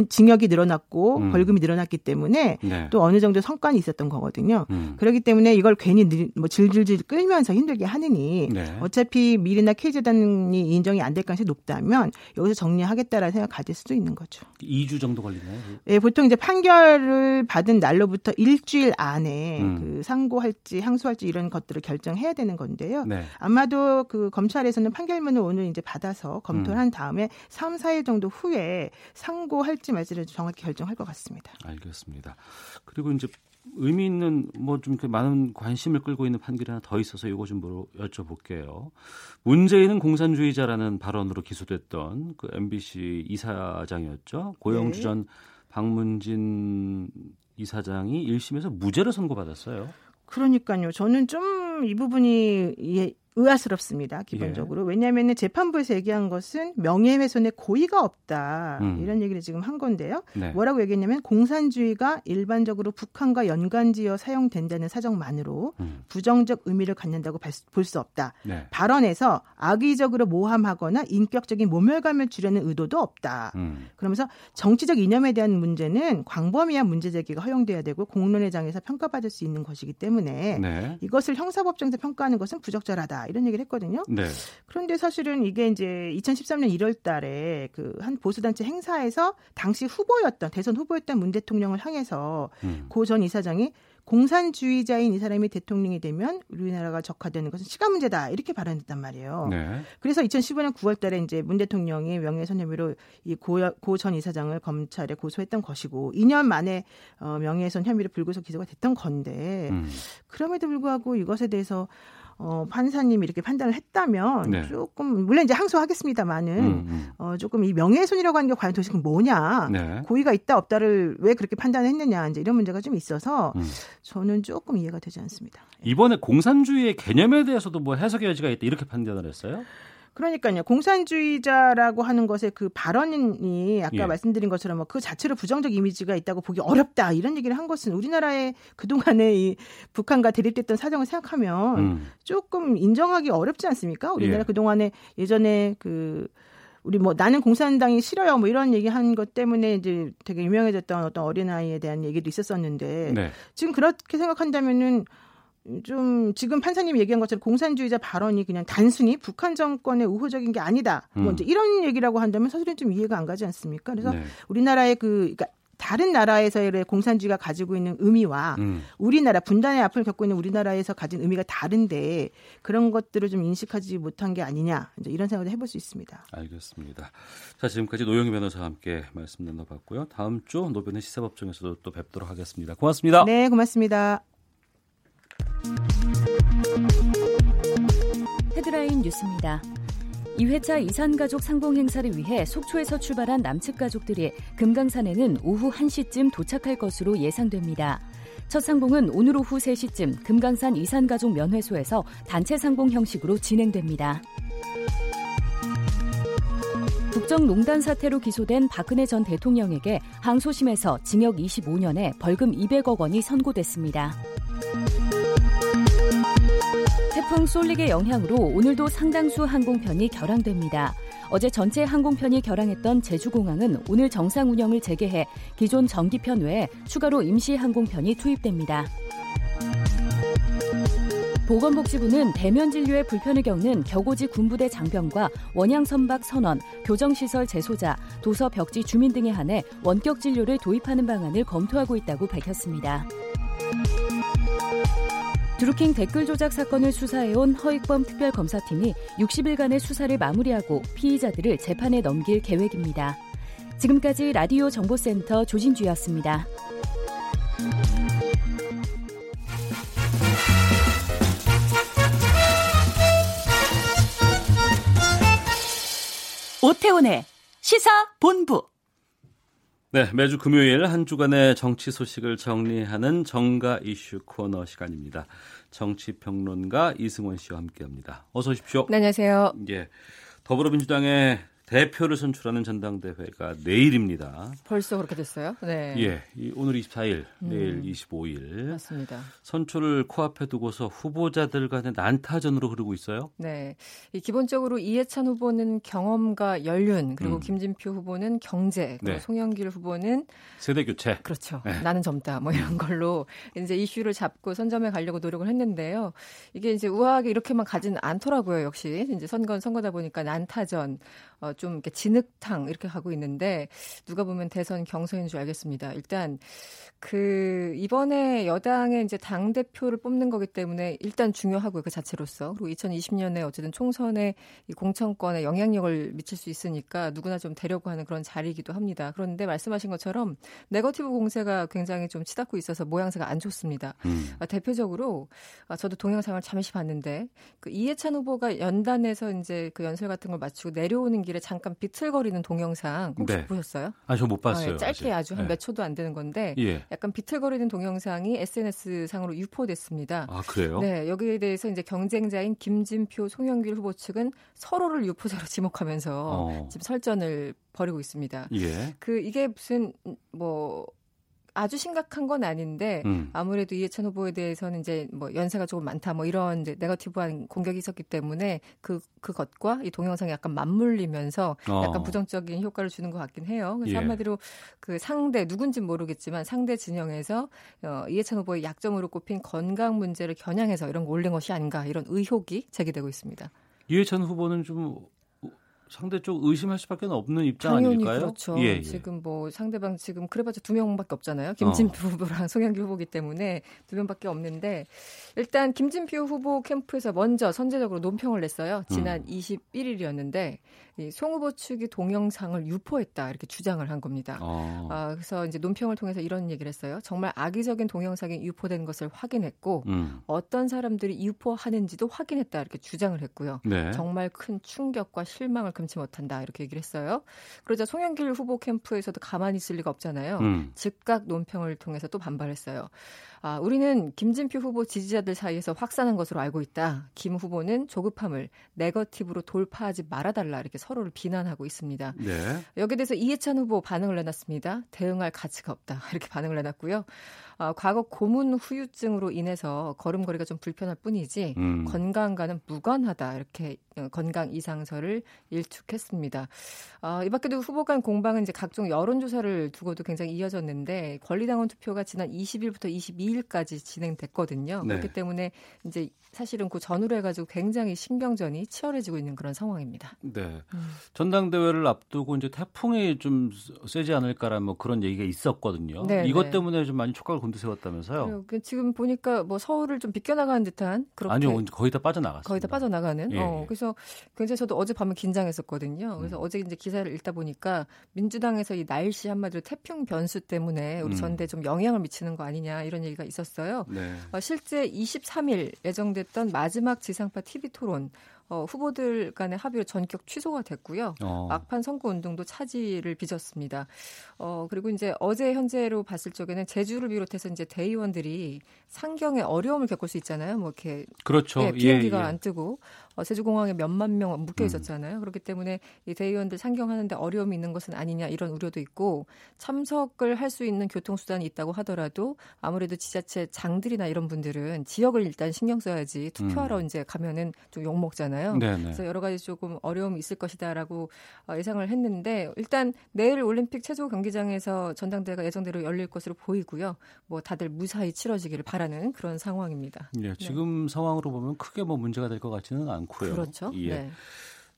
징역이 늘어났고 음. 벌금이 늘어났기 때문에 네. 또 어느 정도 성과는 있었던 거거든요. 음. 그렇기 때문에 이걸 괜히 뭐 질질질 끌면서 힘들게 하느니 네. 어차피 미리나 K재단이 인정이 안 될 가능성이 높다면 여기서 정리하겠다라는 생각 가질 수도 있는 거죠. 2주 정도 걸리나요? 네, 보통 이제 판결을 받은 날로부터 일주일 안에 음. 그 상고할지 항소할지 이런 것들을 결정해야 되는 건데요. 네. 아마 도 그 검찰에서는 판결문을 오늘 이제 받아서 검토를 음. 한 다음에 3, 4일 정도 후에 상고할 할지 말지를 정확히 결정할 것 같습니다. 알겠습니다. 그리고 이제 의미 있는 뭐 좀 많은 관심을 끌고 있는 판결이 하나 더 있어서 이거 좀 여쭤볼게요. 문재인은 공산주의자라는 발언으로 기소됐던 그 MBC 이사장이었죠. 고영주 네. 전 박문진 이사장이 1심에서 무죄로 선고받았어요. 그러니까요. 저는 좀 이 부분이 의아스럽습니다. 기본적으로. 예. 왜냐하면 재판부에서 얘기한 것은 명예훼손의 고의가 없다. 음. 이런 얘기를 지금 한 건데요. 네. 뭐라고 얘기했냐면 공산주의가 일반적으로 북한과 연관지어 사용된다는 사정만으로 음. 부정적 의미를 갖는다고 볼 수 없다. 네. 발언에서 악의적으로 모함하거나 인격적인 모멸감을 주려는 의도도 없다. 음. 그러면서 정치적 이념에 대한 문제는 광범위한 문제 제기가 허용돼야 되고 공론의 장에서 평가받을 수 있는 것이기 때문에 네. 이것을 형사법정에서 평가하는 것은 부적절하다. 이런 얘기를 했거든요. 네. 그런데 사실은 이게 이제 2013년 1월 달에 그 한 보수단체 행사에서 당시 후보였던, 대선 후보였던 문 대통령을 향해서 음. 고전 이사장이 공산주의자인 이 사람이 대통령이 되면 우리나라가 적화되는 것은 시간 문제다 이렇게 발언했단 말이에요. 네. 그래서 2015년 9월달에 이제 문 대통령이 명예훼손 혐의로 이고 전 이사장을 검찰에 고소했던 것이고 2년 만에 어, 명예훼손 혐의로 불구속 기소가 됐던 건데 음. 그럼에도 불구하고 이것에 대해서 어, 판사님이 이렇게 판단을 했다면 네. 조금 물론 이제 항소하겠습니다만은 음, 음. 어, 조금 이 명예훼손이라고 하는 게 과연 도대체 뭐냐 네. 고의가 있다 없다를 왜 그렇게 판단했느냐 이제 이런 문제가 좀 있어서 음. 저는 조금 이해가 되지 않습니다. 이번에 공산주의의 개념에 대해서도 뭐 해석의 여지가 있다 이렇게 판단을 했어요? 그러니까요. 공산주의자라고 하는 것의 그 발언이 아까 예. 말씀드린 것처럼 뭐 그 자체로 부정적 이미지가 있다고 보기 어렵다 이런 얘기를 한 것은 우리나라의 그동안에 이 북한과 대립됐던 사정을 생각하면 음. 조금 인정하기 어렵지 않습니까? 우리나라 예. 그동안에 예전에 그 우리 뭐 나는 공산당이 싫어요 뭐 이런 얘기 한 것 때문에 이제 되게 유명해졌던 어떤 어린아이에 대한 얘기도 있었었는데 네. 지금 그렇게 생각한다면은 좀 지금 판사님이 얘기한 것처럼 공산주의자 발언이 그냥 단순히 북한 정권의 우호적인 게 아니다. 뭐 음. 뭐 이제 이런 얘기라고 한다면 사실은 좀 이해가 안 가지 않습니까? 그래서 네. 우리나라의 그 그러니까 다른 나라에서의 공산주의가 가지고 있는 의미와 음. 우리나라 분단의 앞을 겪고 있는 우리나라에서 가진 의미가 다른데 그런 것들을 좀 인식하지 못한 게 아니냐 이런 생각을 해볼 수 있습니다. 알겠습니다. 자 지금까지 노영희 변호사와 함께 말씀 나눠봤고요. 다음 주 노변의 시사법정에서도 또 뵙도록 하겠습니다. 고맙습니다. 네, 고맙습니다. 헤드라인 뉴스입니다. 2회차 이산가족 상봉 행사를 위해 속초에서 출발한 남측 가족들이 금강산에는 오후 1시쯤 도착할 것으로 예상됩니다. 첫 상봉은 오늘 오후 3시쯤 금강산 이산가족 면회소에서 단체 상봉 형식으로 진행됩니다. 국정농단 사태로 기소된 박근혜 전 대통령에게 항소심에서 징역 25년에 벌금 200억 원이 선고됐습니다. 태풍 쏠릭의 영향으로 오늘도 상당수 항공편이 결항됩니다. 어제 전체 항공편이 결항했던 제주공항은 오늘 정상 운영을 재개해 기존 정기편 외에 추가로 임시 항공편이 투입됩니다. 보건복지부는 대면 진료에 불편을 겪는 격오지 군부대 장병과 원양 선박 선원, 교정시설 재소자, 도서 벽지 주민 등에 한해 원격 진료를 도입하는 방안을 검토하고 있다고 밝혔습니다. 드루킹 댓글 조작 사건을 수사해온 허익범 특별검사팀이 60일간의 수사를 마무리하고 피의자들을 재판에 넘길 계획입니다. 지금까지 라디오 정보센터 조진주였습니다. 오태훈의 시사 본부. 네, 매주 금요일 한 주간의 정치 소식을 정리하는 정가 이슈 코너 시간입니다. 정치 평론가 이승원 씨와 함께합니다. 어서 오십시오. 네, 안녕하세요. 예, 더불어민주당의 대표를 선출하는 전당대회가 내일입니다. 벌써 그렇게 됐어요? 네. 예, 오늘 24일, 내일 25일. 음. 맞습니다. 선출을 코앞에 두고서 후보자들 간의 난타전으로 흐르고 있어요? 네. 이 기본적으로 이해찬 후보는 경험과 연륜, 그리고 음. 김진표 후보는 경제, 그리고 네. 송영길 후보는 세대 교체. 그렇죠. 네. 나는 젊다. 뭐 이런 걸로 이제 이슈를 잡고 선점해 가려고 노력을 했는데요. 이게 이제 우아하게 이렇게만 가지는 않더라고요. 역시 이제 선거는 선거다 보니까 난타전, 어, 좀 이렇게 진흙탕 이렇게 가고 있는데 누가 보면 대선 경선인 줄 알겠습니다. 일단 그 이번에 여당의 이제 당 대표를 뽑는 거기 때문에 일단 중요하고요. 그 자체로서 그리고 2020년에 어쨌든 총선에 이 공천권에 영향력을 미칠 수 있으니까 누구나 좀 되려고 하는 그런 자리이기도 합니다. 그런데 말씀하신 것처럼 네거티브 공세가 굉장히 좀 치닫고 있어서 모양새가 안 좋습니다. 음. 아, 대표적으로 아, 저도 동영상을 잠시 봤는데 그 이해찬 후보가 연단에서 이제 그 연설 같은 걸 마치고 내려오는 길에 잠깐 비틀거리는 동영상 혹시 네. 보셨어요? 아, 저 못 봤어요. 아, 예, 짧게 아직. 아주 한 네. 몇 초도 안 되는 건데 예. 약간 비틀거리는 동영상이 SNS 상으로 유포됐습니다. 아, 그래요? 네, 여기에 대해서 이제 경쟁자인 김진표, 송영길 후보 측은 서로를 유포자로 지목하면서 어. 지금 설전을 벌이고 있습니다. 예. 그 이게 무슨 뭐 아주 심각한 건 아닌데 음. 아무래도 이해찬 후보에 대해서는 이제 뭐 연세가 조금 많다 뭐 이런 이제 네거티브한 공격이 있었기 때문에 그 그것과 이 동영상이 약간 맞물리면서 어. 약간 부정적인 효과를 주는 것 같긴 해요. 그래서 예. 한마디로 그 상대 누군진 모르겠지만 상대 진영에서 어, 이해찬 후보의 약점으로 꼽힌 건강 문제를 겨냥해서 이런 거 올린 것이 아닌가 이런 의혹이 제기되고 있습니다. 이해찬 후보는 좀 상대 쪽 의심할 수밖에 없는 입장 당연히 아닐까요? 그렇죠. 예, 예. 지금 뭐 상대방 지금 그래봤자 두 명밖에 없잖아요. 김진표 어. 후보랑 송영길 후보기 때문에 두 명밖에 없는데 일단 김진표 후보 캠프에서 먼저 선제적으로 논평을 냈어요. 지난 음. 21일이었는데 이송 후보 측이 동영상을 유포했다 이렇게 주장을 한 겁니다. 어. 아, 그래서 이제 논평을 통해서 이런 얘기를 했어요. 정말 악의적인 동영상이 유포된 것을 확인했고 음. 어떤 사람들이 유포하는지도 확인했다 이렇게 주장을 했고요. 네. 정말 큰 충격과 실망을 금치 못한다 이렇게 얘기를 했어요. 그러자 송영길 후보 캠프에서도 가만히 있을 리가 없잖아요. 음. 즉각 논평을 통해서 또 반발했어요. 아, 우리는 김진표 후보 지지자들 사이에서 확산한 것으로 알고 있다. 김 후보는 조급함을 네거티브로 돌파하지 말아달라 이렇게 서로를 비난하고 있습니다. 네. 여기에 대해서 이해찬 후보 반응을 내놨습니다. 대응할 가치가 없다. 이렇게 반응을 내놨고요. 아, 과거 고문 후유증으로 인해서 걸음걸이가 좀 불편할 뿐이지 음. 건강과는 무관하다. 이렇게 어, 건강 이상설을 일축했습니다. 아, 이 밖에도 후보 간 공방은 이제 각종 여론조사를 두고도 굉장히 이어졌는데 권리당원 투표가 지난 20일부터 22일 까지 진행됐거든요. 네. 그렇기 때문에 이제 사실은 그 전후로 해가지고 굉장히 신경전이 치열해지고 있는 그런 상황입니다. 네. 음. 전당대회를 앞두고 이제 태풍이 좀 세지 않을까라는 뭐 그런 얘기가 있었거든요. 네, 이것 네. 때문에 좀 많이 촉각을 곤두세웠다면서요? 그 지금 보니까 뭐 서울을 좀 비껴나가는 듯한 그렇게 아니요, 거의 다 빠져나갔어요. 거의 다 빠져나가는. 예, 어, 예. 그래서 굉장히 저도 어제 밤에 긴장했었거든요. 그래서 음. 어제 이제 기사를 읽다 보니까 민주당에서 이 날씨 한마디로 태풍 변수 때문에 우리 음. 전대 좀 영향을 미치는 거 아니냐 이런 얘기가 있었어요. 네. 어, 실제 23일 예정됐던 마지막 지상파 TV 토론 어, 후보들 간의 합의로 전격 취소가 됐고요. 어. 막판 선거 운동도 차질을 빚었습니다. 어, 그리고 이제 어제 현재로 봤을 적에는 제주를 비롯해서 이제 대의원들이 상경에 어려움을 겪을 수 있잖아요. 뭐 이렇게 그렇죠. 예, 비행기가 예, 예. 안 뜨고 어, 제주공항에 몇만 명 묶여 음. 있었잖아요. 음. 그렇기 때문에 이 대의원들 상경하는데 어려움이 있는 것은 아니냐 이런 우려도 있고 참석을 할 수 있는 교통수단이 있다고 하더라도 아무래도 지자체 장들이나 이런 분들은 지역을 일단 신경 써야지 투표하러 음. 이제 가면은 좀 욕 먹잖아요. 네네. 그래서 여러 가지 조금 어려움이 있을 것이다라고 어, 예상을 했는데 일단 내일 올림픽 체조 경기장에서 전당대회가 예정대로 열릴 것으로 보이고요. 뭐 다들 무사히 치러지기를 바라는 그런 상황입니다. 예, 지금 네. 상황으로 보면 크게 뭐 문제가 될 것 같지는 않고 요. 그렇죠. 예. 네.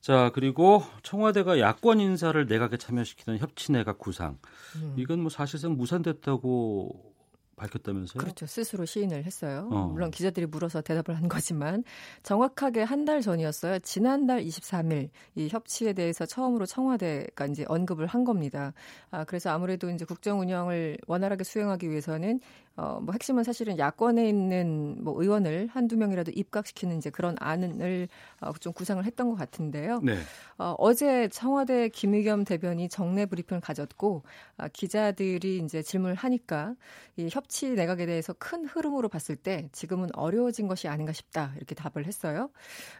자 그리고 청와대가 야권 인사를 내각에 참여시키는 협치내각 구상 음. 이건 뭐 사실상 무산됐다고 밝혔다면서요? 그렇죠. 스스로 시인을 했어요. 어. 물론 기자들이 물어서 대답을 한 거지만 정확하게 한 달 전이었어요. 지난달 23일 이 협치에 대해서 처음으로 청와대가 이제 언급을 한 겁니다. 아, 그래서 아무래도 이제 국정 운영을 원활하게 수행하기 위해서는 어, 뭐 핵심은 사실은 야권에 있는 뭐 의원을 한두 명이라도 입각시키는 이제 그런 안을 어, 좀 구상을 했던 것 같은데요. 네. 어, 어제 청와대 김의겸 대변이 정례 브리핑을 가졌고 아, 기자들이 이제 질문을 하니까 이 협치 내각에 대해서 큰 흐름으로 봤을 때 지금은 어려워진 것이 아닌가 싶다 이렇게 답을 했어요.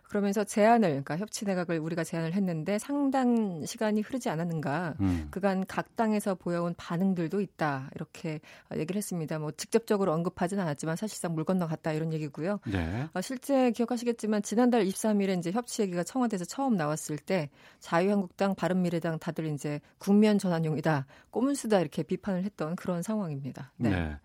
그러면서 제안을 그러니까 협치 내각을 우리가 제안을 했는데 상당 시간이 흐르지 않았는가 음. 그간 각 당에서 보여온 반응들도 있다 이렇게 얘기를 했습니다. 뭐 직접적으로 언급하지는 않았지만 사실상 물 건너 갔다 이런 얘기고요. 네. 어, 실제 기억하시겠지만 지난달 23일에 이제 협치 얘기가 청와대에서 처음 나왔을 때 자유한국당, 바른미래당 다들 이제 국면 전환용이다, 꼬문수다 이렇게 비판을 했던 그런 상황입니다. 네. 네.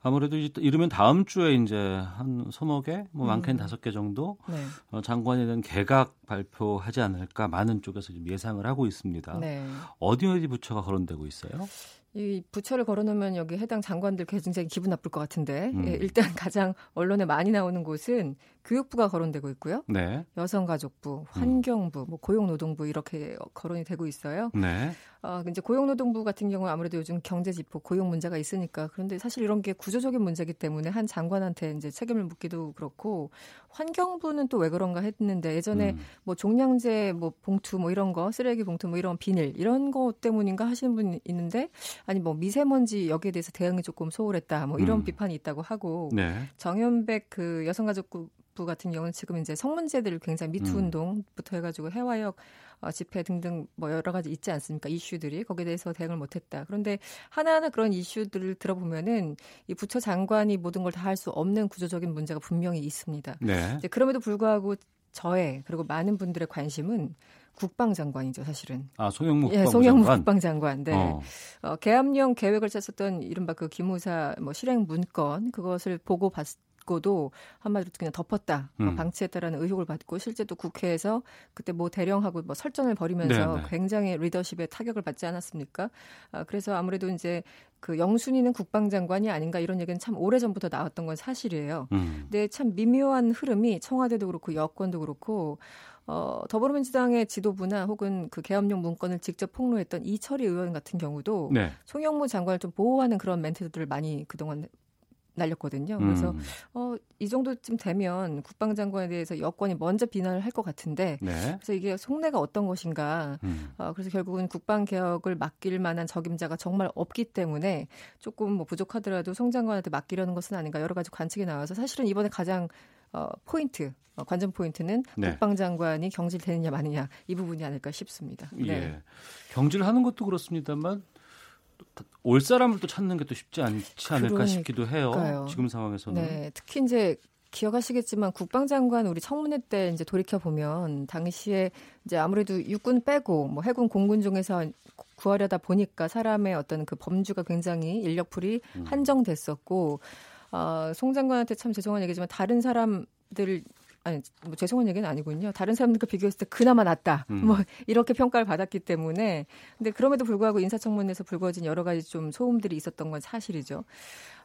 아무래도 이르면 다음 주에 이제 한 서너 개, 뭐 많게는 음. 다섯 개 정도 네. 어, 장관에 대한 개각 발표하지 않을까 많은 쪽에서 지금 예상을 하고 있습니다. 네. 어디 어디 부처가 거론되고 있어요? 이 부처를 걸어놓으면 여기 해당 장관들 굉장히 기분 나쁠 것 같은데 음. 예, 일단 가장 언론에 많이 나오는 곳은 교육부가 거론되고 있고요. 네. 여성가족부, 환경부, 뭐 고용노동부 이렇게 거론이 되고 있어요. 네. 어, 이제 고용노동부 같은 경우 아무래도 요즘 경제 지표, 고용 문제가 있으니까 그런데 사실 이런 게 구조적인 문제이기 때문에 한 장관한테 이제 책임을 묻기도 그렇고 환경부는 또 왜 그런가 했는데 예전에 음. 뭐 종량제 뭐 봉투 뭐 이런 거 쓰레기 봉투 뭐 이런 비닐 이런 거 때문인가 하시는 분 있는데 아니 뭐 미세먼지 여기에 대해서 대응이 조금 소홀했다 뭐 이런 음. 비판이 있다고 하고 네. 정현백 그 여성가족부 같은 경우는 지금 이제 성문제들을 굉장히 미투 음. 운동부터 해가지고 해화역 어, 집회 등등 뭐 여러 가지 있지 않습니까? 이슈들이 거기에 대해서 대응을 못했다. 그런데 하나하나 그런 이슈들을 들어보면은 이 부처 장관이 모든 걸 다 할 수 없는 구조적인 문제가 분명히 있습니다. 네. 그럼에도 불구하고 저의 그리고 많은 분들의 관심은 국방장관이죠, 사실은. 아, 송영무 국방장관. 예, 송영무 국방장관. 네. 어. 어, 계엄령 계획을 짰었던 이른바 그 기무사 뭐 실행 문건 그것을 보고 봤 듣고도 한마디로 그냥 덮었다. 뭐 음. 방치했다라는 의혹을 받고 실제 또 국회에서 그때 뭐 대령하고 뭐 설전을 벌이면서 네네. 네. 굉장히 리더십에 타격을 받지 않았습니까? 아, 그래서 아무래도 이제 그 영순이는 국방장관이 아닌가 이런 얘기는 참 오래 전부터 나왔던 건 사실이에요. 음. 근데 참 미묘한 흐름이 청와대도 그렇고 여권도 그렇고 어, 더불어민주당의 지도부나 혹은 그 계엄령 문건을 직접 폭로했던 이철희 의원 같은 경우도 네. 송영무 장관을 좀 보호하는 그런 멘트들을 많이 그동안 날렸거든요. 그래서 음. 어, 이 정도쯤 되면 국방장관에 대해서 여권이 먼저 비난을 할 것 같은데 네. 그래서 이게 속내가 어떤 것인가. 음. 어, 그래서 결국은 국방 개혁을 맡길 만한 적임자가 정말 없기 때문에 조금 뭐 부족하더라도 송 장관한테 맡기려는 것은 아닌가 여러 가지 관측이 나와서 사실은 이번에 가장 어, 포인트, 어, 관전 포인트는 네. 국방장관이 경질되느냐 마느냐 이 부분이 아닐까 싶습니다. 네. 예. 경질하는 것도 그렇습니다만 올 사람을 또 찾는 게 또 쉽지 않지 않을까 그러니까요. 싶기도 해요. 지금 상황에서는. 네, 특히 이제 기억하시겠지만 국방장관 우리 청문회 때 이제 돌이켜 보면 당시에 이제 아무래도 육군 빼고 뭐 해군 공군 중에서 구하려다 보니까 사람의 어떤 그 범주가 굉장히 인력풀이 음. 한정됐었고 어, 송 장관한테 참 죄송한 얘기지만 다른 사람들 아니 뭐 죄송한 얘기는 아니군요. 다른 사람들과 비교했을 때 그나마 낫다. 음. 뭐 이렇게 평가를 받았기 때문에 근데 그럼에도 불구하고 인사청문회에서 불거진 여러 가지 좀 소음들이 있었던 건 사실이죠.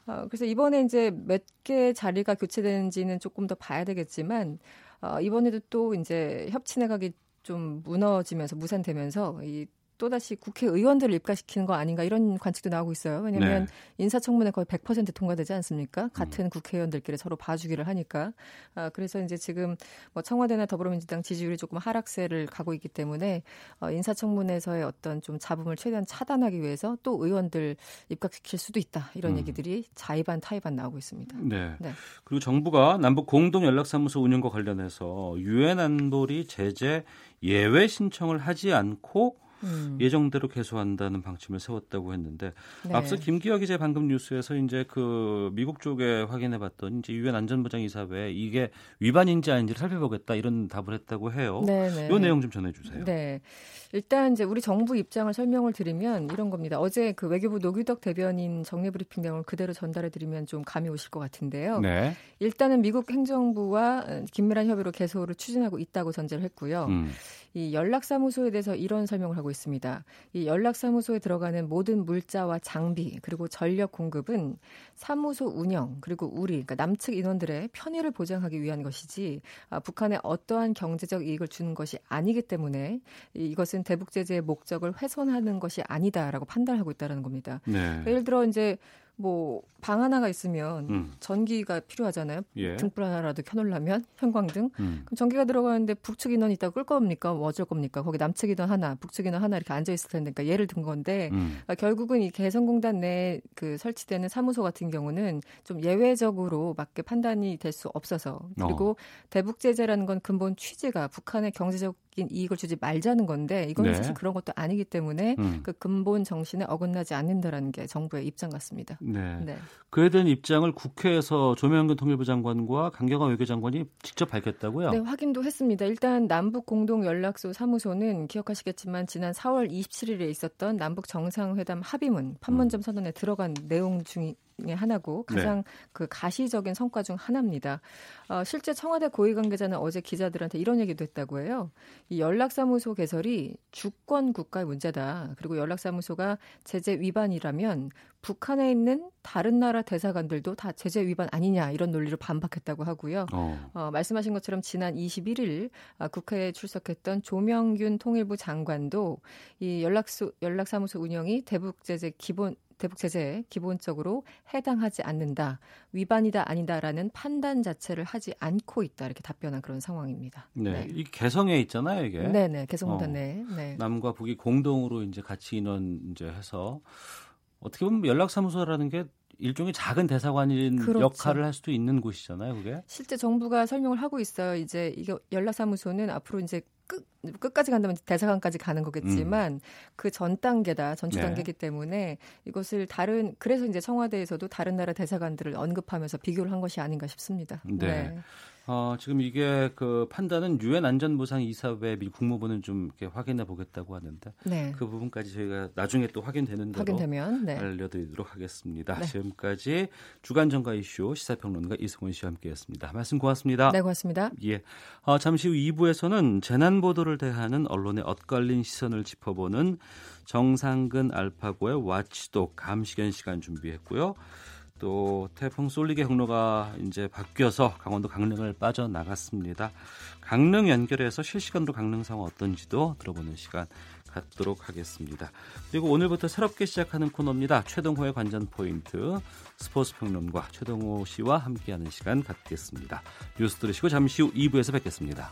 어, 그래서 이번에 이제 몇 개 자리가 교체되는지는 조금 더 봐야 되겠지만 어, 이번에도 또 이제 협치 내각이 좀 무너지면서 무산되면서 이 또다시 국회의원들을 입각시키는 거 아닌가 이런 관측도 나오고 있어요. 왜냐하면 네. 인사청문회 거의 100% 통과되지 않습니까? 같은 음. 국회의원들끼리 서로 봐주기를 하니까. 아, 그래서 이제 지금 뭐 청와대나 더불어민주당 지지율이 조금 하락세를 가고 있기 때문에 어, 인사청문회에서의 어떤 좀 잡음을 최대한 차단하기 위해서 또 의원들 입각시킬 수도 있다 이런 음. 얘기들이 자의반 타의반 나오고 있습니다. 네. 네. 그리고 정부가 남북 공동 연락사무소 운영과 관련해서 유엔 안보리 제재 예외 신청을 하지 않고 음. 예정대로 개소한다는 방침을 세웠다고 했는데 네. 앞서 김기화 기자 방금 뉴스에서 이제 그 미국 쪽에 확인해 봤더니 이제 유엔 안전보장 이사회 이게 위반인지 아닌지를 살펴보겠다 이런 답을 했다고 해요. 네, 네. 이 내용 좀 전해 주세요. 네. 일단 이제 우리 정부 입장을 설명을 드리면 이런 겁니다. 어제 그 외교부 노규덕 대변인 정례 브리핑 내용을 그대로 전달해 드리면 좀 감이 오실 것 같은데요. 네. 일단은 미국 행정부와 긴밀한 협의로 개소를 추진하고 있다고 전제를 했고요. 음. 이 연락사무소에 대해서 이런 설명을 하고 있습니다. 이 연락사무소에 들어가는 모든 물자와 장비 그리고 전력 공급은 사무소 운영 그리고 우리 그러니까 남측 인원들의 편의를 보장하기 위한 것이지 아, 북한에 어떠한 경제적 이익을 주는 것이 아니기 때문에 이것은 대북 제재의 목적을 훼손하는 것이 아니다라고 판단하고 있다는 겁니다. 네. 예를 들어 이제 뭐 방 하나가 있으면 음. 전기가 필요하잖아요. 예. 등불 하나라도 켜놓으려면 형광등. 음. 그럼 전기가 들어가는데 북측 인원 이 있다가 끌 겁니까? 뭐 어쩔 겁니까? 거기 남측 인원 하나, 북측 인원 하나 이렇게 앉아 있을 텐데, 그러니까 예를 든 건데 음. 그러니까 결국은 이 개성공단 내에 그 설치되는 사무소 같은 경우는 좀 예외적으로 맞게 판단이 될 수 없어서 그리고 어. 대북 제재라는 건 근본 취지가 북한의 경제적 적인 이익을 주지 말자는 건데 이건 네. 사실 그런 것도 아니기 때문에 음. 그 근본 정신에 어긋나지 않는다라는 게 정부의 입장 같습니다. 네. 네. 그에 대한 입장을 국회에서 조명근 통일부 장관과 강경화 외교장관이 직접 밝혔다고요? 네, 확인도 했습니다. 일단 남북 공동 연락소 사무소는 기억하시겠지만 지난 4월 27일에 있었던 남북 정상회담 합의문 판문점 음. 선언에 들어간 내용 중 에 하나고 가장 네. 그 가시적인 성과 중 하나입니다. 어, 실제 청와대 고위 관계자는 어제 기자들한테 이런 얘기도 했다고 해요. 이 연락사무소 개설이 주권 국가의 문제다. 그리고 연락사무소가 제재 위반이라면 북한에 있는 다른 나라 대사관들도 다 제재 위반 아니냐 이런 논리로 반박했다고 하고요. 어. 어 말씀하신 것처럼 지난 21일 아, 국회에 출석했던 조명균 통일부 장관도 이 연락소 연락사무소 운영이 대북 제재 기본 대북 제재에 기본적으로 해당하지 않는다, 위반이다 아니다라는 판단 자체를 하지 않고 있다 이렇게 답변한 그런 상황입니다. 네, 네. 이 개성에 있잖아요, 이게. 네, 네, 개성공단 어, 내. 네. 남과 북이 공동으로 이제 같이 인원 이제 해서 어떻게 보면 연락사무소라는 게 일종의 작은 대사관인 그렇죠. 역할을 할 수도 있는 곳이잖아요, 그게. 실제 정부가 설명을 하고 있어요. 이제 이게 연락사무소는 앞으로 이제 끝 끝까지 간다면 대사관까지 가는 거겠지만 음. 그전 단계다 전주 네. 단계이기 때문에 이것을 다른 그래서 이제 청와대에서도 다른 나라 대사관들을 언급하면서 비교를 한 것이 아닌가 싶습니다. 네. 네. 어, 지금 이게 그 판단은 유엔 안전보상 이사회 미 국무부는 좀 이렇게 확인해 보겠다고 하는데 네. 그 부분까지 저희가 나중에 또 확인되는 대로 확인되면, 네. 알려드리도록 하겠습니다. 네. 지금까지 주간 정가 이슈 시사평론가 이승훈 씨와 함께했습니다. 말씀 고맙습니다. 네, 고맙습니다. 예, 어, 잠시 후 2부에서는 재난 보도를 대하는 언론의 엇갈린 시선을 짚어보는 정상근 알파고의 와치독 감시견 시간 준비했고요. 또 태풍 쏠리게 경로가 이제 바뀌어서 강원도 강릉을 빠져나갔습니다. 강릉 연결해서 실시간으로 강릉 상황 어떤지도 들어보는 시간 갖도록 하겠습니다. 그리고 오늘부터 새롭게 시작하는 코너입니다. 최동호의 관전 포인트 스포츠 평론가 최동호 씨와 함께하는 시간 갖겠습니다. 뉴스 들으시고 잠시 후 2부에서 뵙겠습니다.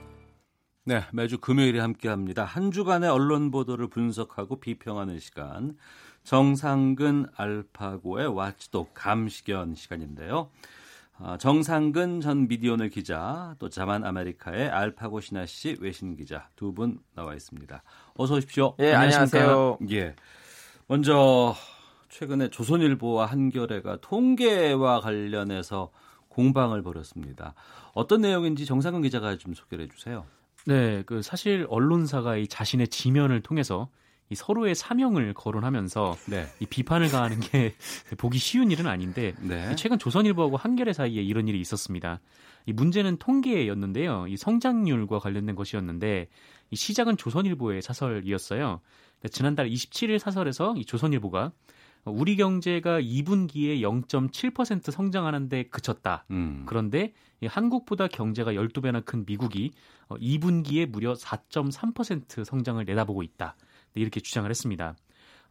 네, 매주 금요일에 함께합니다. 한 주간의 언론 보도를 분석하고 비평하는 시간 정상근 알파고의 와치독 감시견 시간인데요. 아, 정상근 전 미디어널 기자, 또 자만 아메리카의 알파고 신하 씨 외신 기자 두 분 나와 있습니다. 어서 오십시오. 예, 안녕하세요. 예. 먼저 최근에 조선일보와 한겨레가 통계와 관련해서 공방을 벌였습니다. 어떤 내용인지 정상근 기자가 좀 소개를 해주세요. 네, 그 사실 언론사가 이 자신의 지면을 통해서 이 서로의 사명을 거론하면서 네. 이 비판을 가하는 게 보기 쉬운 일은 아닌데 네. 최근 조선일보하고 한겨레 사이에 이런 일이 있었습니다. 이 문제는 통계였는데요. 이 성장률과 관련된 것이었는데 이 시작은 조선일보의 사설이었어요. 지난달 27일 사설에서 이 조선일보가 우리 경제가 2분기에 0.7% 성장하는데 그쳤다. 음. 그런데 한국보다 경제가 12배나 큰 미국이 2분기에 어, 무려 4.3% 성장을 내다보고 있다. 네, 이렇게 주장을 했습니다.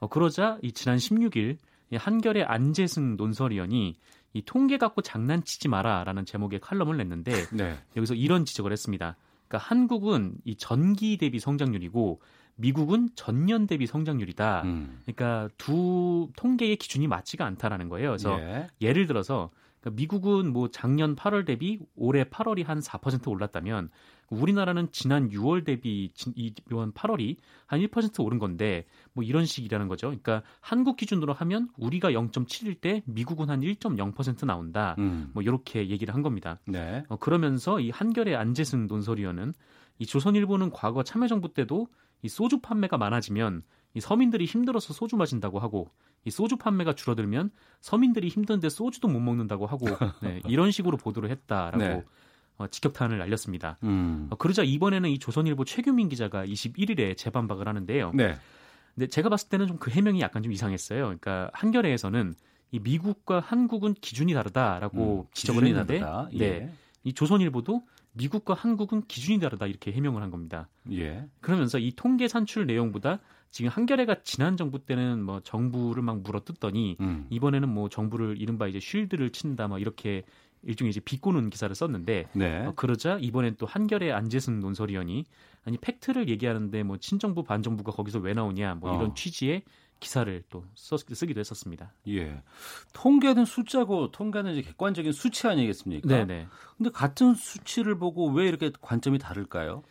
어, 그러자 이 지난 16일 한결의 안재승 논설위원이 이 통계 갖고 장난치지 마라라는 제목의 칼럼을 냈는데 네. 여기서 이런 지적을 했습니다. 그러니까 한국은 이 전기 대비 성장률이고 미국은 전년 대비 성장률이다. 음. 그러니까 두 통계의 기준이 맞지가 않다라는 거예요. 그래서 예. 예를 들어서 그러니까 미국은 뭐 작년 8월 대비 올해 8월이 한 4% 올랐다면 우리나라는 지난 6월 대비 이번 8월이 한 1% 오른 건데 뭐 이런 식이라는 거죠. 그러니까 한국 기준으로 하면 우리가 0.7일 때 미국은 한 1.0% 나온다. 음. 뭐 이렇게 얘기를 한 겁니다. 네. 어, 그러면서 이 한결의 안재승 논설위원은 이 조선일보는 과거 참여정부 때도 이 소주 판매가 많아지면 이 서민들이 힘들어서 소주 마신다고 하고 이 소주 판매가 줄어들면 서민들이 힘든데 소주도 못 먹는다고 하고 네, 이런 식으로 보도를 했다라고 네. 어, 직격탄을 날렸습니다. 음. 어, 그러자 이번에는 이 조선일보 최규민 기자가 21일에 재반박을 하는데요. 네. 근데 제가 봤을 때는 좀 그 해명이 약간 좀 이상했어요. 그러니까 한겨레에서는 이 미국과 한국은 기준이 다르다라고 음, 지적을 했는데, 다르다. 예. 네. 이 조선일보도 미국과 한국은 기준이 다르다 이렇게 해명을 한 겁니다. 예. 그러면서 이 통계 산출 내용보다 지금 한겨레가 지난 정부 때는 뭐 정부를 막 물어뜯더니 음. 이번에는 뭐 정부를 이른바 이제 쉴드를 친다 뭐 이렇게 일종의 이제 비꼬는 기사를 썼는데 네. 어, 그러자 이번엔 또 한겨레 안재승 논설위원이 아니 팩트를 얘기하는데 뭐 친정부 반정부가 거기서 왜 나오냐 뭐 이런 어. 취지의 기사를 또 써, 쓰기도 했었습니다. 예. 통계는 숫자고 통계는 이제 객관적인 수치 아니겠습니까? 네네. 근데 같은 수치를 보고 왜 이렇게 관점이 다를까요?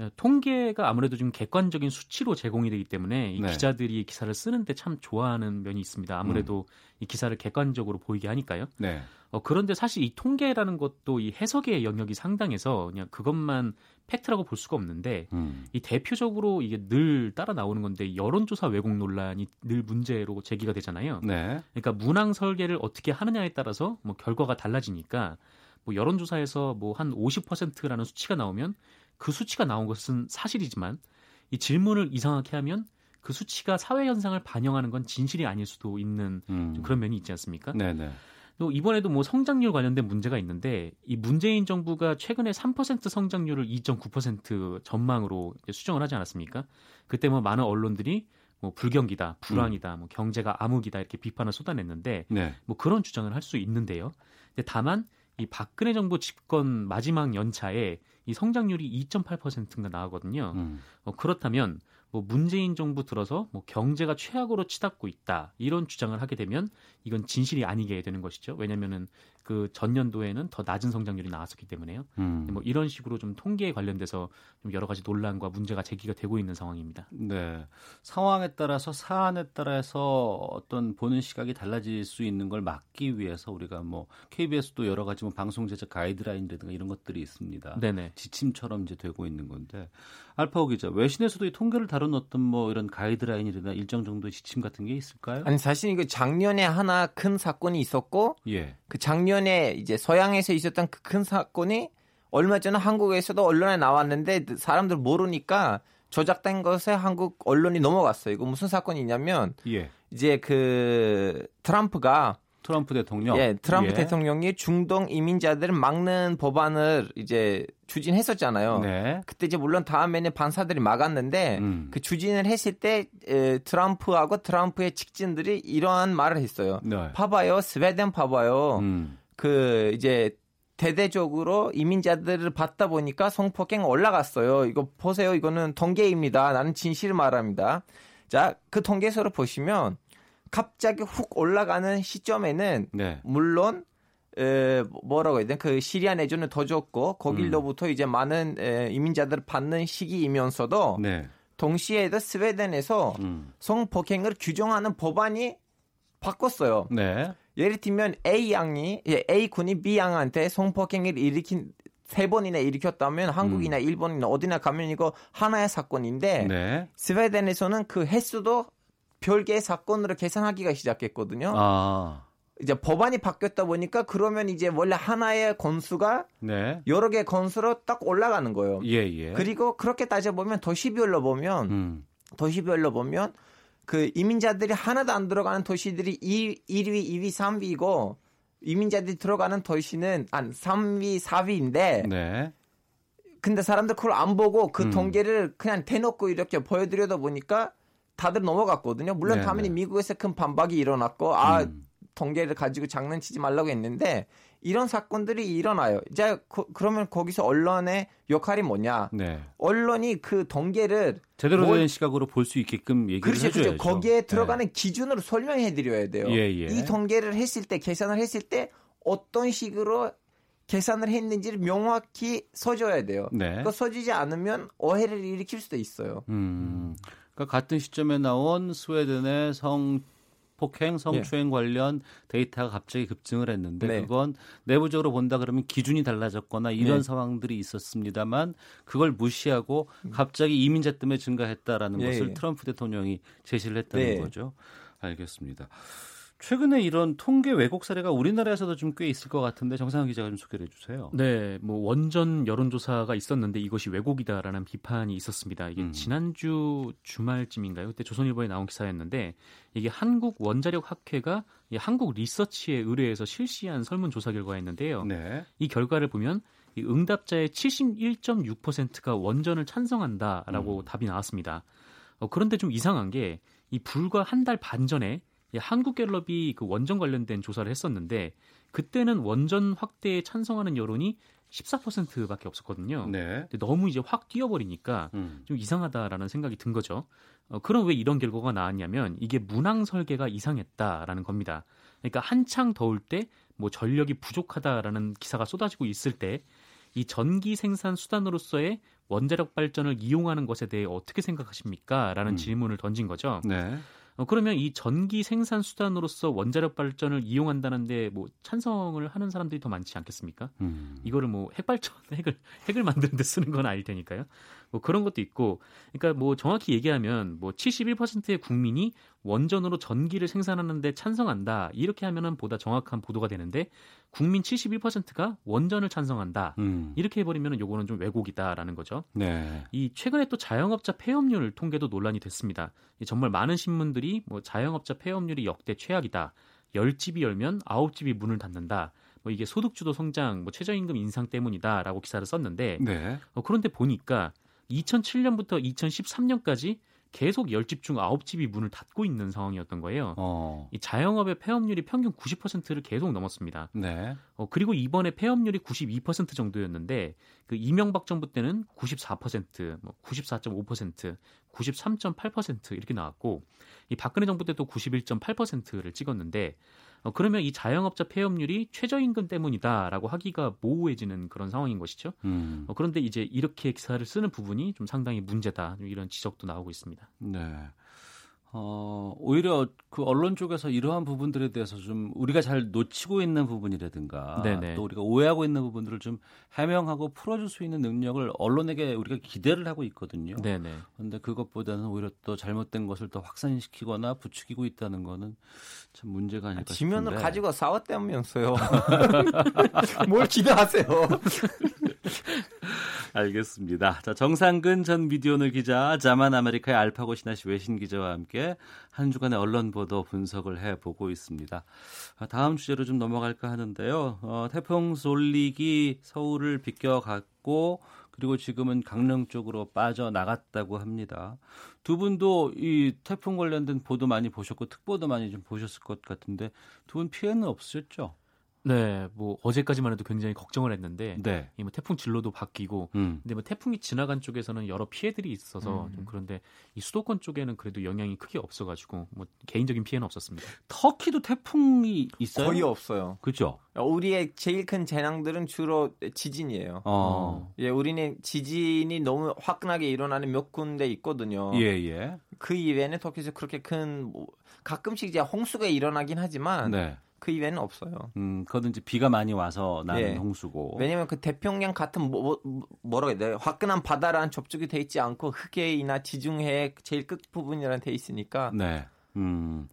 예, 통계가 아무래도 좀 객관적인 수치로 제공이 되기 때문에 이 네. 기자들이 기사를 쓰는데 참 좋아하는 면이 있습니다. 아무래도 음. 이 기사를 객관적으로 보이게 하니까요. 네. 어, 그런데 사실 이 통계라는 것도 이 해석의 영역이 상당해서 그냥 그것만 팩트라고 볼 수가 없는데 음. 이 대표적으로 이게 늘 따라 나오는 건데 여론조사 왜곡 논란이 늘 문제로 제기가 되잖아요. 네. 그러니까 문항 설계를 어떻게 하느냐에 따라서 뭐 결과가 달라지니까 뭐 여론조사에서 뭐 한 50%라는 수치가 나오면 그 수치가 나온 것은 사실이지만 이 질문을 이상하게 하면 그 수치가 사회 현상을 반영하는 건 진실이 아닐 수도 있는 음. 그런 면이 있지 않습니까? 네네. 또 이번에도 뭐 성장률 관련된 문제가 있는데 이 문재인 정부가 최근에 3% 성장률을 2.9% 전망으로 수정을 하지 않았습니까? 그때 뭐 많은 언론들이 뭐 불경기다, 불황이다, 음. 뭐 경제가 암흑이다 이렇게 비판을 쏟아냈는데 네. 뭐 그런 주장을 할 수 있는데요. 근데 다만 이 박근혜 정부 집권 마지막 연차에 이 성장률이 2.8%가 나오거든요. 음. 어, 그렇다면 뭐 문재인 정부 들어서 뭐 경제가 최악으로 치닫고 있다 이런 주장을 하게 되면 이건 진실이 아니게 되는 것이죠. 왜냐하면은 그 전년도에는 더 낮은 성장률이 나왔었기 때문에요. 음. 뭐 이런 식으로 좀 통계에 관련돼서 좀 여러 가지 논란과 문제가 제기가 되고 있는 상황입니다. 네. 상황에 따라서 사안에 따라서 어떤 보는 시각이 달라질 수 있는 걸 막기 위해서 우리가 뭐 KBS도 여러 가지 뭐 방송 제작 가이드라인이라든가 이런 것들이 있습니다. 네네. 지침처럼 이제 되고 있는 건데 알파오 기자 외신에서도 이 통계를 다룬 어떤 뭐 이런 가이드라인이나 일정 정도의 지침 같은 게 있을까요? 아니 사실 이거 작년에 하나 큰 사건이 있었고 예. 그 작년 작년에 이제 서양에서 있었던 그 큰 사건이 얼마 전에 한국에서도 언론에 나왔는데 사람들 모르니까 조작된 것에 한국 언론이 넘어갔어요. 이거 무슨 사건이냐면 예. 이제 그 트럼프가 트럼프 대통령. 예, 트럼프 예. 대통령이 중동 이민자들을 막는 법안을 이제 추진했었잖아요. 네. 그때 이제 물론 다음에는 반사들이 막았는데 음. 그 추진을 했을 때 에, 트럼프하고 트럼프의 직진들이 이러한 말을 했어요. 네. 봐봐요, 스웨덴 봐봐요. 음. 그 이제 대대적으로 이민자들을 받다 보니까 성폭행 올라갔어요. 이거 보세요. 이거는 통계입니다. 나는 진실을 말합니다. 자, 그 통계서를 보시면 갑자기 훅 올라가는 시점에는 네. 물론 에, 뭐라고 해야 되나 그 시리아 내전을 더 줬고 거길로부터 음. 이제 많은 에, 이민자들을 받는 시기이면서도 네. 동시에도 스웨덴에서 음. 성폭행을 규정하는 법안이 바꿨어요. 네. 예를 들면 A 양이 예, A 군이 B 양한테 성폭행을 일으킨 세 번이나 일으켰다면 한국이나 음. 일본이나 어디나 가면 이거 하나의 사건인데 네. 스웨덴에서는 그 횟수도 별개의 사건으로 계산하기가 시작했거든요. 아. 이제 법안이 바뀌었다 보니까 그러면 이제 원래 하나의 건수가 네. 여러 개의 건수로 딱 올라가는 거예요. 예, 예. 그리고 그렇게 따져 보면 도시별로 보면 음. 도시별로 보면 그 이민자들이 하나도 안 들어가는 도시들이 1, 1위, 2위, 3위고 이민자들이 들어가는 도시는 한 3위, 4위인데 네. 근데 사람들 그걸 안 보고 그 음. 통계를 그냥 대놓고 이렇게 보여드려다 보니까 다들 넘어갔거든요. 물론 네, 당연히 네. 미국에서 큰 반박이 일어났고 아 음. 통계를 가지고 장난치지 말라고 했는데 이런 사건들이 일어나요. 이제 그, 러면 거기서 언론의 역할이 뭐냐? 네. 언론이 그 통계를 제대로 된 시각으로 볼 수 있게끔 얘기를 그렇죠, 해줘야죠. 그렇죠. 거기에 네. 들어가는 네. 기준으로 설명해 드려야 돼요. 예, 예. 이 통계를 했을 때 계산을 했을 때 어떤 식으로 계산을 했는지를 명확히 써줘야 돼요. 네. 그 써주지 않으면 오해를 일으킬 수도 있어요. 음. 그러니까 같은 시점에 나온 스웨덴의 성 폭행, 성추행 예. 관련 데이터가 갑자기 급증을 했는데 네. 그건 내부적으로 본다 그러면 기준이 달라졌거나 이런 네. 상황들이 있었습니다만 그걸 무시하고 음. 갑자기 이민자 때문에 증가했다라는 예. 것을 예. 트럼프 대통령이 제시를 했다는 네. 거죠. 알겠습니다. 최근에 이런 통계 왜곡 사례가 우리나라에서도 좀 꽤 있을 것 같은데 정상훈 기자가 좀 소개를 해주세요. 네, 뭐 원전 여론조사가 있었는데 이것이 왜곡이다라는 비판이 있었습니다. 이게 음. 지난주 주말쯤인가요? 그때 조선일보에 나온 기사였는데 이게 한국 원자력 학회가 한국 리서치에 의뢰해서 실시한 설문조사 결과였는데요. 네. 이 결과를 보면 이 응답자의 71.6%가 원전을 찬성한다라고 음. 답이 나왔습니다. 어, 그런데 좀 이상한 게 이 불과 한 달 반 전에 한국갤럽이 그 원전 관련된 조사를 했었는데 그때는 원전 확대에 찬성하는 여론이 14%밖에 없었거든요. 네. 근데 너무 이제 확 뛰어버리니까 음. 좀 이상하다라는 생각이 든 거죠. 어, 그럼 왜 이런 결과가 나왔냐면 이게 문항 설계가 이상했다라는 겁니다. 그러니까 한창 더울 때 뭐 전력이 부족하다라는 기사가 쏟아지고 있을 때 이 전기 생산 수단으로서의 원자력 발전을 이용하는 것에 대해 어떻게 생각하십니까? 라는 음. 질문을 던진 거죠. 네. 어, 그러면 이 전기 생산 수단으로서 원자력 발전을 이용한다는데 뭐 찬성을 하는 사람들이 더 많지 않겠습니까? 음. 이거를 뭐 핵발전 핵을 핵을 만드는데 쓰는 건 아닐 테니까요. 뭐 그런 것도 있고, 그러니까 뭐 정확히 얘기하면 뭐 71%의 국민이 원전으로 전기를 생산하는 데 찬성한다 이렇게 하면은 보다 정확한 보도가 되는데 국민 71%가 원전을 찬성한다 음. 이렇게 해버리면은 요거는 좀 왜곡이다라는 거죠. 네. 이 최근에 또 자영업자 폐업률 통계도 논란이 됐습니다. 정말 많은 신문들이 뭐 자영업자 폐업률이 역대 최악이다. 10집이 열면 9집이 문을 닫는다. 뭐 이게 소득주도 성장, 뭐 최저임금 인상 때문이다라고 기사를 썼는데 네. 어, 그런데 보니까 2007년부터 2013년까지 계속 10집 중 9집이 문을 닫고 있는 상황이었던 거예요. 어. 이 자영업의 폐업률이 평균 90%를 계속 넘었습니다. 네. 어, 그리고 이번에 폐업률이 92% 정도였는데 그 이명박 정부 때는 94%, 뭐 94.5%, 93.8% 이렇게 나왔고 이 박근혜 정부 때도 91.8%를 찍었는데 어, 그러면 이 자영업자 폐업률이 최저임금 때문이다라고 하기가 모호해지는 그런 상황인 것이죠. 음. 어, 그런데 이제 이렇게 기사를 쓰는 부분이 좀 상당히 문제다 이런 지적도 나오고 있습니다. 네. 어, 오히려 그 언론 쪽에서 이러한 부분들에 대해서 좀 우리가 잘 놓치고 있는 부분이라든가 네네. 또 우리가 오해하고 있는 부분들을 좀 해명하고 풀어줄 수 있는 능력을 언론에게 우리가 기대를 하고 있거든요. 네네. 그런데 그것보다는 오히려 또 잘못된 것을 더 확산시키거나 부추기고 있다는 거는 참 문제가 아닐까 싶은데. 지면을 가지고 싸웠다면서요. 뭘 기대하세요? 알겠습니다. 자, 정상근 전 미디어널 기자, 자만 아메리카의 알파고 신하시 외신 기자와 함께 한 주간의 언론 보도 분석을 해보고 있습니다. 아, 다음 주제로 좀 넘어갈까 하는데요. 어, 태풍 솔릭이 서울을 비껴갔고 그리고 지금은 강릉 쪽으로 빠져나갔다고 합니다. 두 분도 이 태풍 관련된 보도 많이 보셨고 특보도 많이 좀 보셨을 것 같은데 두 분 피해는 없으셨죠? 네, 뭐 어제까지만 해도 굉장히 걱정을 했는데 네. 이뭐 태풍 진로도 바뀌고 음. 근데 뭐 태풍이 지나간 쪽에서는 여러 피해들이 있어서 음. 좀 그런데 이 수도권 쪽에는 그래도 영향이 크게 없어 가지고 뭐 개인적인 피해는 없었습니다. 터키도 태풍이 있어요? 거의 없어요. 그렇죠. 우리의 제일 큰 재난들은 주로 지진이에요. 어. 예, 우리는 지진이 너무 화끈하게 일어나는 몇 군데 있거든요. 예, 예. 그 이외에는 터키에서 그렇게 큰 뭐, 가끔씩 이제 홍수가 일어나긴 하지만 네. 그 이외에는 없어요. 음, 그거는 이제 비가 많이 와서 나는 네. 홍수고. 왜냐면 그 태평양 같은 뭐, 뭐 뭐라고 해야 돼? 화끈한 바다랑 접촉이 돼 있지 않고 흑해이나 지중해 제일 끝 부분이랑 돼 있으니까. 네. 음.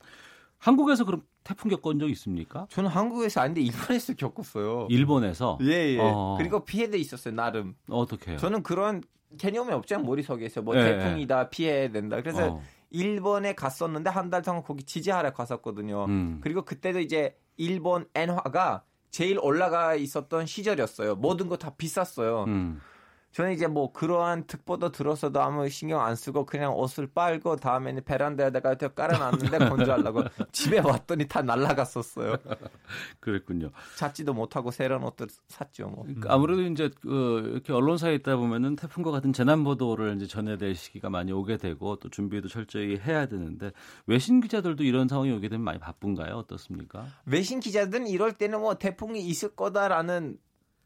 한국에서 그럼 태풍 겪은 적 있습니까? 저는 한국에서 아닌데 일본에서 겪었어요. 일본에서? 예, 예. 어. 그리고 피해도 있었어요, 나름. 어떻게 저는 그런 개념이 없잖아요, 머릿속에서. 뭐 예, 태풍이다, 예. 피해야 된다. 그래서 어. 일본에 갔었는데 한 달 동안 거기 지지하러 갔었거든요. 음. 그리고 그때도 이제 일본 엔화가 제일 올라가 있었던 시절이었어요. 모든 거 다 비쌌어요. 음. 저는 이제 뭐 그러한 특보도 들어서도 아무 신경 안 쓰고 그냥 옷을 빨고 다음에는 베란다에다가 깔아놨는데 건조하려고 집에 왔더니 다 날라갔었어요. 그랬군요. 찾지도 못하고 새로운 옷들 샀죠. 뭐. 그러니까 아무래도 이제 그 이렇게 언론사에 있다 보면은 태풍과 같은 재난 보도를 이제 전해될 시기가 많이 오게 되고 또 준비도 철저히 해야 되는데 외신 기자들도 이런 상황이 오게 되면 많이 바쁜가요? 어떻습니까? 외신 기자들은 이럴 때는 뭐 태풍이 있을 거다라는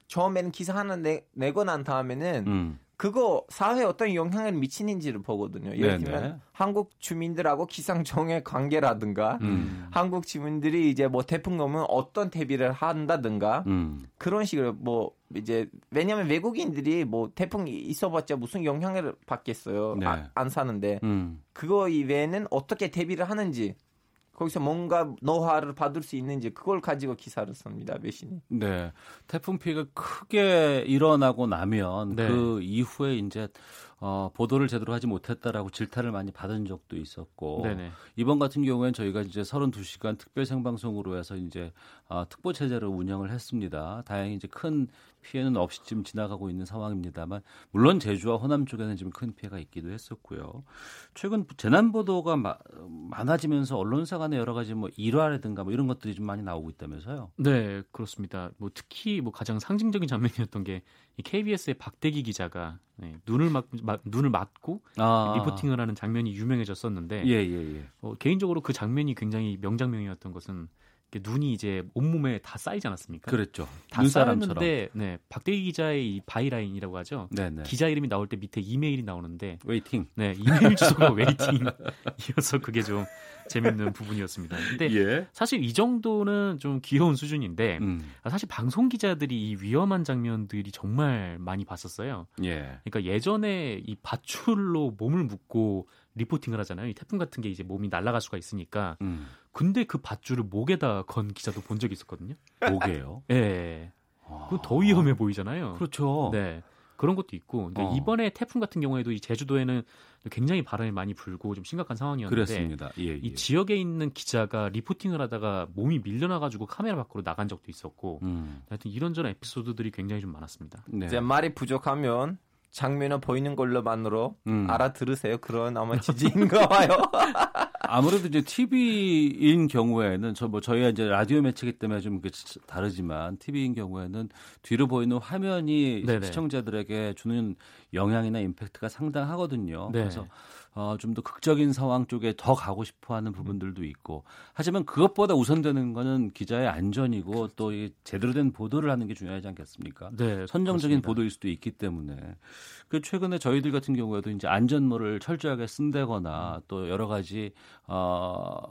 처음에는 기사 하나 내, 내고 난 다음에는 음. 그거 사회에 어떤 영향을 미치는지를 보거든요. 예를 들면 네네. 한국 주민들하고 기상청의 관계라든가 음. 한국 주민들이 이제 뭐 태풍 오면 어떤 대비를 한다든가 음. 그런 식으로 뭐 이제 왜냐하면 외국인들이 뭐 태풍이 있어봤자 무슨 영향을 받겠어요. 네. 아, 안 사는데 음. 그거 이외에는 어떻게 대비를 하는지 거기서 뭔가 노하를 받을 수 있는지 그걸 가지고 기사를 씁니다 외신이. 네, 태풍 피해가 크게 일어나고 나면 네. 그 이후에 이제 어, 보도를 제대로 하지 못했다라고 질타를 많이 받은 적도 있었고 네네. 이번 같은 경우에는 저희가 이제 32시간 특별 생방송으로 해서 이제 어, 특보 체제를 운영을 했습니다. 다행히 이제 큰 피해는 없이 지금 지나가고 있는 상황입니다만 물론 제주와 호남 쪽에는 지금 큰 피해가 있기도 했었고요. 최근 재난 보도가 마, 많아지면서 언론사 간의 여러 가지 뭐 일화라든가 뭐 이런 것들이 좀 많이 나오고 있다면서요? 네, 그렇습니다. 뭐 특히 뭐 가장 상징적인 장면이었던 게 KBS의 박대기 기자가 네, 눈을 막, 막 눈을 맞고 아. reporting을 하는 장면이 유명해졌었는데 예, 예, 예. 어, 개인적으로 그 장면이 굉장히 명장면이었던 것은 눈이 이제 온몸에 다 쌓이지 않았습니까? 그렇죠. 다 쌓였는데 네, 박대기 기자의 이 byline이라고 하죠. 네네. 네. 기자 이름이 나올 때 밑에 이메일이 나오는데 waiting. 네, 이메일 주소가 waiting이어서 그게 좀 재밌는 부분이었습니다. 근데 예. 사실 이 정도는 좀 귀여운 수준인데 음. 사실 방송 기자들이 이 위험한 장면들이 정말 많이 봤었어요. 예. 그러니까 예전에 이 밧줄로 몸을 묶고 리포팅을 하잖아요. 이 태풍 같은 게 이제 몸이 날아갈 수가 있으니까. 음. 근데 그 밧줄을 목에다 건 기자도 본 적이 있었거든요. 목에요? 예. 네. 그거 더 위험해 보이잖아요. 그렇죠. 네. 그런 것도 있고 근데 어. 이번에 태풍 같은 경우에도 이 제주도에는 굉장히 바람이 많이 불고 좀 심각한 상황이었는데 그렇습니다. 예, 예. 이 지역에 있는 기자가 리포팅을 하다가 몸이 밀려나가지고 카메라 밖으로 나간 적도 있었고 음. 하여튼 이런저런 에피소드들이 굉장히 좀 많았습니다. 네. 이제 말이 부족하면 장면을 보이는 걸로만으로 음. 알아들으세요. 그런 아마 지지인가 봐요. 아무래도 이제 TV인 경우에는 저 뭐 저희가 이제 라디오 매체기 때문에 좀 다르지만 TV인 경우에는 뒤로 보이는 화면이 네네. 시청자들에게 주는 영향이나 임팩트가 상당하거든요. 네. 그래서 어, 좀 더 극적인 상황 쪽에 더 가고 싶어 하는 부분들도 있고. 하지만 그것보다 우선되는 거는 기자의 안전이고 또이 제대로 된 보도를 하는 게 중요하지 않겠습니까? 네. 선정적인 그렇습니다. 보도일 수도 있기 때문에. 그 최근에 저희들 같은 경우에도 이제 안전모를 철저하게 쓴다거나 또 여러 가지 어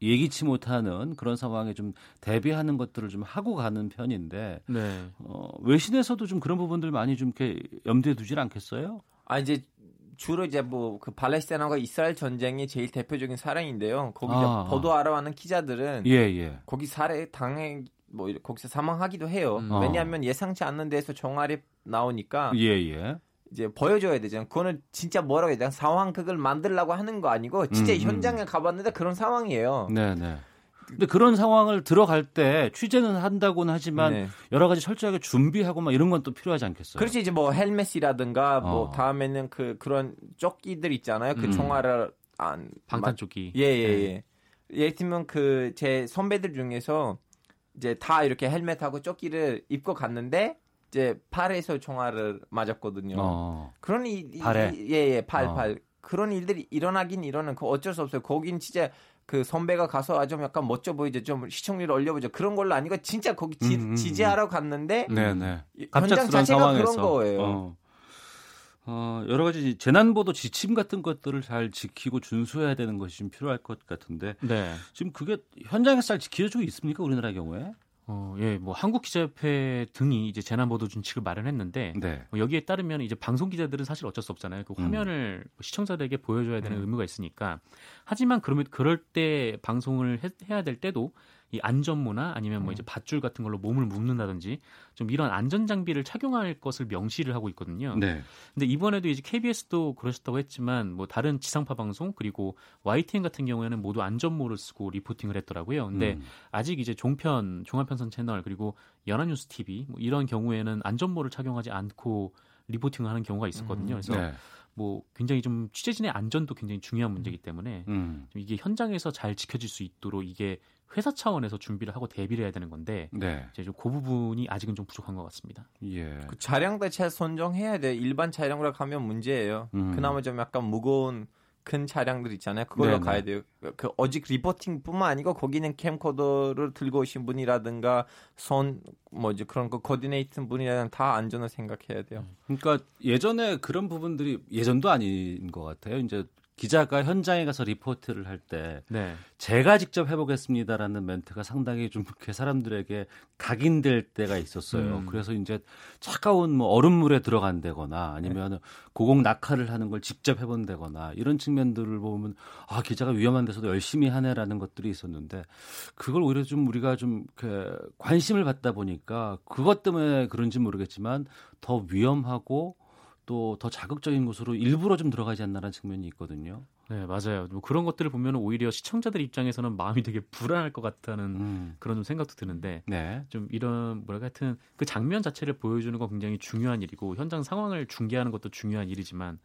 예기치 못하는 그런 상황에 좀 대비하는 것들을 좀 하고 가는 편인데 네. 어, 외신에서도 좀 그런 부분들 많이 좀 이렇게 염두에 두질 않겠어요? 아 이제 주로 이제 뭐그 팔레스타인과 이스라엘 전쟁이 제일 대표적인 사례인데요. 거기 아, 보도하러 가는 기자들은 예, 예. 거기 살해 당해 뭐 거기서 사망하기도 해요. 음. 왜냐하면 예상치 않는 데서 종아리 나오니까 예, 예. 이제 보여줘야 되잖아요. 그거는 진짜 뭐라고 해야 되나 상황극을 만들라고 하는 거 아니고 진짜 음, 음. 현장에 가봤는데 그런 상황이에요. 네, 네. 근데 그런 상황을 들어갈 때 취재는 한다고는 하지만 네. 여러 가지 철저하게 준비하고 막 이런 건 또 필요하지 않겠어요? 그렇지 이제 뭐 헬멧이라든가 뭐 어. 뭐 다음에는 그 그런 조끼들 있잖아요. 그 음. 총알을 안 방탄 조끼. 예예예. 예, 예. 네. 예를 들면 그 제 선배들 중에서 이제 다 이렇게 헬멧하고 조끼를 입고 갔는데 이제 팔에서 총알을 맞았거든요. 어. 그런 이, 발에 예예 팔 어. 팔. 그런 일들이 일어나긴 일어나는 그 어쩔 수 없어요. 거긴 진짜 그 선배가 가서 아주 약간 멋져 보이죠. 좀 시청률 올려보죠. 그런 걸로 아니고 진짜 거기 지, 음, 음, 음. 지지하러 갔는데 네네. 현장 자체가 상황에서. 그런 거예요. 어. 어, 여러 가지 재난보도 지침 같은 것들을 잘 지키고 준수해야 되는 것이 좀 필요할 것 같은데 네. 지금 그게 현장에서 잘 지켜지고 있습니까 우리나라 경우에? 어, 예, 뭐 한국 기자협회 등이 이제 재난 보도 준칙을 마련했는데 네. 뭐 여기에 따르면 이제 방송 기자들은 사실 어쩔 수 없잖아요. 그 음. 화면을 음. 시청자들에게 보여줘야 되는 음. 의무가 있으니까. 하지만 그러면 그럴 때 방송을 해, 해야 될 때도 이 안전모나 아니면 뭐 음. 이제 밧줄 같은 걸로 몸을 묶는다든지 좀 이런 안전 장비를 착용할 것을 명시를 하고 있거든요. 네. 근데 이번에도 이제 KBS도 그러셨다고 했지만 뭐 다른 지상파 방송 그리고 YTN 같은 경우에는 모두 안전모를 쓰고 리포팅을 했더라고요. 근데 음. 아직 이제 종편 종합편성 채널 그리고 연합뉴스 TV 뭐 이런 경우에는 안전모를 착용하지 않고 리포팅을 하는 경우가 있었거든요. 음. 그래서 네. 뭐 굉장히 좀 취재진의 안전도 굉장히 중요한 문제이기 때문에 음. 이게 현장에서 잘 지켜질 수 있도록 이게 회사 차원에서 준비를 하고 대비를 해야 되는 건데 네. 이제 좀 그 부분이 아직은 좀 부족한 것 같습니다. 예. 그 차량도 잘 선정해야 돼. 일반 차량으로 가면 문제예요. 음. 그나마 좀 약간 무거운 큰 차량들 있잖아요. 그걸로 네네. 가야 돼요. 그 어직 리포팅뿐만 아니고 거기는 캠코더를 들고 오신 분이라든가 손 뭐지 그런 거 코디네이트 분이라든 다 안전을 생각해야 돼요. 그러니까 예전에 그런 부분들이 예전도 아닌 것 같아요. 이제 기자가 현장에 가서 리포트를 할때 네. 제가 직접 해보겠습니다라는 멘트가 상당히 좀 이렇게 사람들에게 각인될 때가 있었어요. 음. 그래서 이제 차가운 뭐 얼음물에 들어간다거나 아니면 네. 고공 낙하를 하는 걸 직접 해본다거나 이런 측면들을 보면 아 기자가 위험한 데서도 열심히 하네라는 것들이 있었는데 그걸 오히려 좀 우리가 좀 이렇게 관심을 받다 보니까 그것 때문에 그런지 모르겠지만 더 위험하고 또 더 자극적인 곳으로 일부러 좀 들어가지 않나라는 측면이 있거든요. 네, 맞아요. 뭐 그런 것들을 보면 오히려 시청자들 입장에서는 마음이 되게 불안할 것 같다는 음. 그런 좀 생각도 드는데 네. 좀 이런 뭐랄까 하여튼 그 장면 자체를 보여주는 건 굉장히 중요한 일이고 현장 상황을 중계하는 것도 중요한 일이지만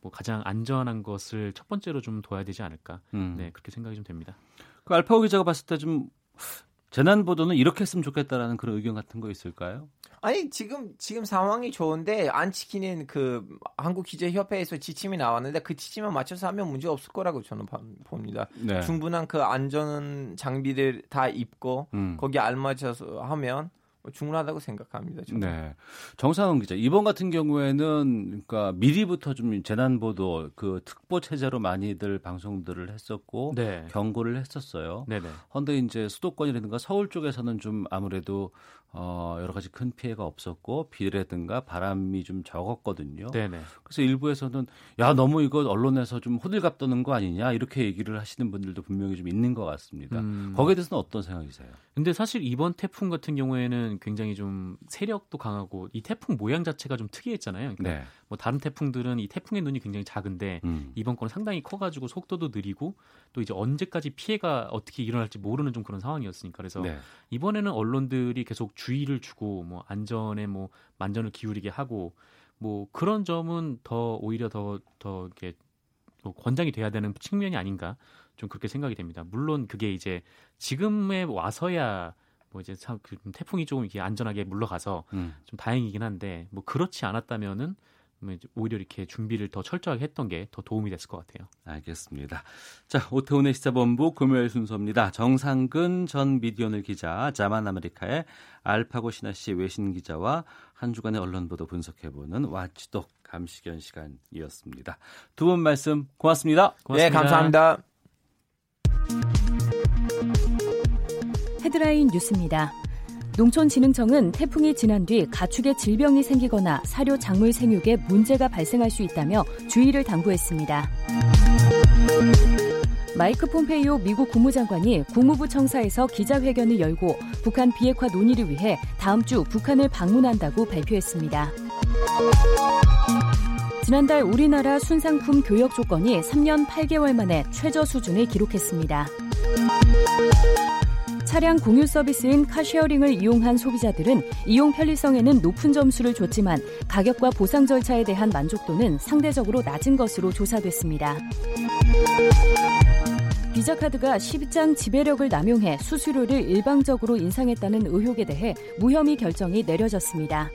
뭐 가장 안전한 것을 첫 번째로 좀 둬야 되지 않을까. 음. 네, 그렇게 생각이 좀 됩니다. 그 알파고 기자가 봤을 때 좀 재난 보도는 이렇게 했으면 좋겠다라는 그런 의견 같은 거 있을까요? 아니 지금 지금 상황이 좋은데 안 지키는 그 한국 기자 협회에서 지침이 나왔는데 그 지침에 맞춰서 하면 문제 없을 거라고 저는 봅니다. 네. 충분한 그 안전 장비를 다 입고 음. 거기 알맞춰서 하면 뭐 충분하다고 생각합니다. 저는. 네. 정상훈 기자 이번 같은 경우에는 그러니까 미리부터 좀 재난 보도 그 특보 체제로 많이들 방송들을 했었고 네. 경고를 했었어요. 네네. 그런데 이제 수도권이라든가 서울 쪽에서는 좀 아무래도 어, 여러 가지 큰 피해가 없었고 비라든가 바람이 좀 적었거든요. 네네. 그래서 일부에서는 야 너무 이거 언론에서 좀 호들갑 떠는 거 아니냐 이렇게 얘기를 하시는 분들도 분명히 좀 있는 것 같습니다. 음. 거기에 대해서는 어떤 생각이세요? 근데 사실 이번 태풍 같은 경우에는 굉장히 좀 세력도 강하고 이 태풍 모양 자체가 좀 특이했잖아요. 그러니까 네. 뭐 다른 태풍들은 이 태풍의 눈이 굉장히 작은데 음. 이번 거는 상당히 커가지고 속도도 느리고 또 이제 언제까지 피해가 어떻게 일어날지 모르는 좀 그런 상황이었으니까 그래서 네. 이번에는 언론들이 계속 주의를 주고 뭐 안전에 뭐 만전을 기울이게 하고 뭐 그런 점은 더 오히려 더더 더 이렇게 뭐 권장이 돼야 되는 측면이 아닌가 좀 그렇게 생각이 됩니다. 물론 그게 이제 지금에 와서야 뭐 이제 그 태풍이 조금 이렇게 안전하게 물러가서 음. 좀 다행이긴 한데 뭐 그렇지 않았다면은 뭐 오히려 이렇게 준비를 더 철저하게 했던 게 더 도움이 됐을 것 같아요. 알겠습니다. 자, 오태훈의 시사본부 금요일 순서입니다. 정상근 전 미디어오늘 기자, 자만 아메리카의 알파고 시나씨 외신 기자와 한 주간의 언론 보도 분석해보는 watchdog 감시견 시간이었습니다. 두 분 말씀 고맙습니다. 고맙습니다. 네, 감사합니다. 헤드라인 뉴스입니다. 농촌진흥청은 태풍이 지난 뒤 가축에 질병이 생기거나 사료 작물 생육에 문제가 발생할 수 있다며 주의를 당부했습니다. 마이크 폼페이오 미국 국무장관이 국무부 청사에서 기자회견을 열고 북한 비핵화 논의를 위해 다음 주 북한을 방문한다고 발표했습니다. 지난달 우리나라 순상품 교역 조건이 3년 8개월 만에 최저 수준을 기록했습니다. 차량 공유 서비스인 car sharing을 이용한 소비자들은 이용 편리성에는 높은 점수를 줬지만 가격과 보상 절차에 대한 만족도는 상대적으로 낮은 것으로 조사됐습니다. 비자카드가 시장 지배력을 남용해 수수료를 일방적으로 인상했다는 의혹에 대해 무혐의 결정이 내려졌습니다.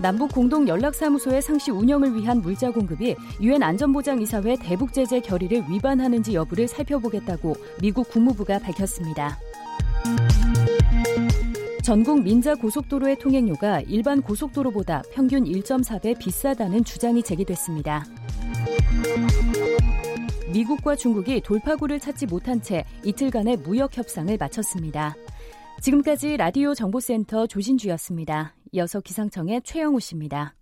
남북 공동 연락사무소의 상시 운영을 위한 물자 공급이 유엔 안전보장이사회 대북 제재 결의를 위반하는지 여부를 살펴보겠다고 미국 국무부가 밝혔습니다. 전국 민자 고속도로의 통행료가 일반 고속도로보다 평균 1.4배 비싸다는 주장이 제기됐습니다. 미국과 중국이 돌파구를 찾지 못한 채 이틀간의 무역 협상을 마쳤습니다. 지금까지 라디오 정보센터 조진주였습니다. 이어서 기상청의 최영우 씨입니다.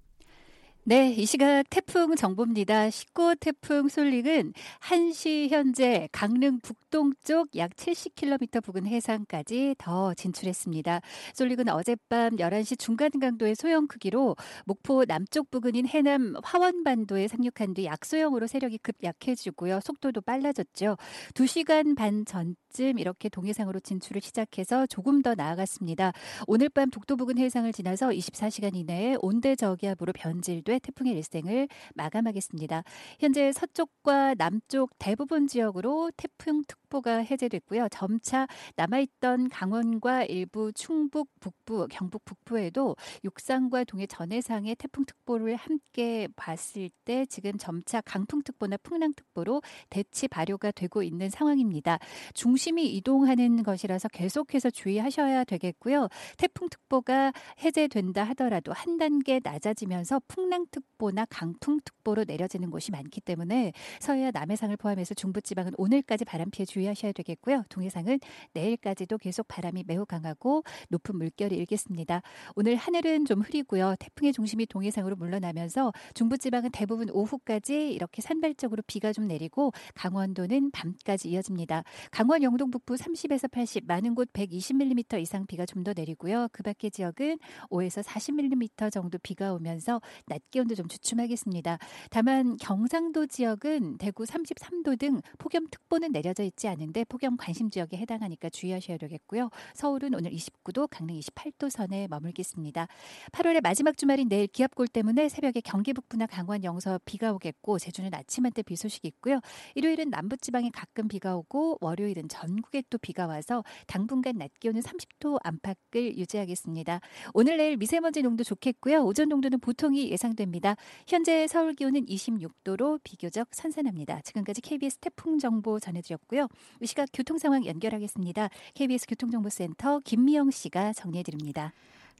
네, 이 시각 태풍 정보입니다. 19호 태풍 솔릭은 1시 현재 강릉 북동쪽 약 70km 부근 해상까지 더 진출했습니다. 솔릭은 어젯밤 11시 중간 강도의 소형 크기로 목포 남쪽 부근인 해남 화원반도에 상륙한 뒤 약소형으로 세력이 급 약해지고요. 속도도 빨라졌죠. 2시간 반 전쯤 이렇게 동해상으로 진출을 시작해서 조금 더 나아갔습니다. 오늘 밤 독도 부근 해상을 지나서 24시간 이내에 온대 저기압으로 변질돼 태풍의 일생을 마감하겠습니다. 현재 서쪽과 남쪽 대부분 지역으로 태풍 특보가 해제됐고요. 점차 남아있던 강원과 일부 충북 북부, 경북 북부에도 육상과 동해 전해상의 태풍 특보를 함께 봤을 때 지금 점차 강풍 특보나 풍랑 특보로 대치 발효가 되고 있는 상황입니다. 중심이 이동하는 것이라서 계속해서 주의하셔야 되겠고요. 태풍 특보가 해제된다 하더라도 한 단계 낮아지면서 풍랑 특보나 강풍특보로 내려지는 곳이 많기 때문에 서해와 남해상을 포함해서 중부지방은 오늘까지 바람 피해 주의하셔야 되겠고요. 동해상은 내일까지도 계속 바람이 매우 강하고 높은 물결이 일겠습니다. 오늘 하늘은 좀 흐리고요. 태풍의 중심이 동해상으로 물러나면서 중부지방은 대부분 오후까지 이렇게 산발적으로 비가 좀 내리고 강원도는 밤까지 이어집니다. 강원 영동 북부 30에서 80, 많은 곳 120mm 이상 비가 좀 더 내리고요. 그 밖의 지역은 5에서 40mm 정도 비가 오면서 낮 기온도 좀 주춤하겠습니다. 다만 경상도 지역은 대구 33도 등 폭염특보는 내려져 있지 않은데 폭염 관심 지역에 해당하니까 주의하셔야 되겠고요. 서울은 오늘 29도, 강릉 28도 선에 머물겠습니다. 8월의 마지막 주말인 내일 기압골 때문에 새벽에 경기 북부나 강원 영서 비가 오겠고 제주는 아침 한때 비 소식이 있고요. 일요일은 남부지방에 가끔 비가 오고 월요일은 전국에 또 비가 와서 당분간 낮 기온은 30도 안팎을 유지하겠습니다. 오늘 내일 미세먼지 농도 좋겠고요. 오전 농도는 보통이 예상됩니다. 있습니다. 현재 서울 기온은 26도로 비교적 선선합니다. 지금까지 KBS 태풍 정보 전해드렸고요. 이 시각 교통 상황 연결하겠습니다. KBS 교통정보센터 김미영 씨가 정리해드립니다.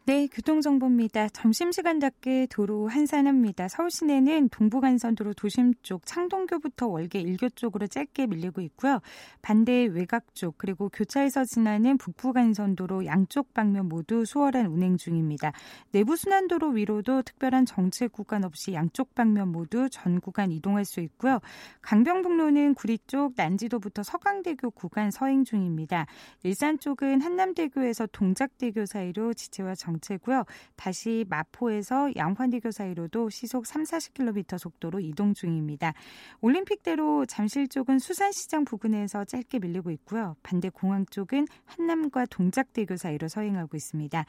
네, 교통정보입니다. 점심시간 답게 도로 한산합니다. 서울 시내는 동부간선도로 도심 쪽 창동교부터 월계 일교 쪽으로 짧게 밀리고 있고요. 반대 외곽 쪽 그리고 교차에서 지나는 북부간선도로 양쪽 방면 모두 수월한 운행 중입니다. 내부순환도로 위로도 특별한 정체 구간 없이 양쪽 방면 모두 전 구간 이동할 수 있고요. 강병북로는 구리 쪽 난지도부터 서강대교 구간 서행 중입니다. 일산 쪽은 한남대교에서 동작대교 사이로 지체와 정 정체고요. 다시 마포에서 양환대교 사이로도 시속 3, 40km 속도로 이동 중입니다. 올림픽대로 잠실 쪽은 수산시장 부근에서 짧게 밀리고 있고요. 반대 공항 쪽은 한남과 동작대교 사이로 서행하고 있습니다.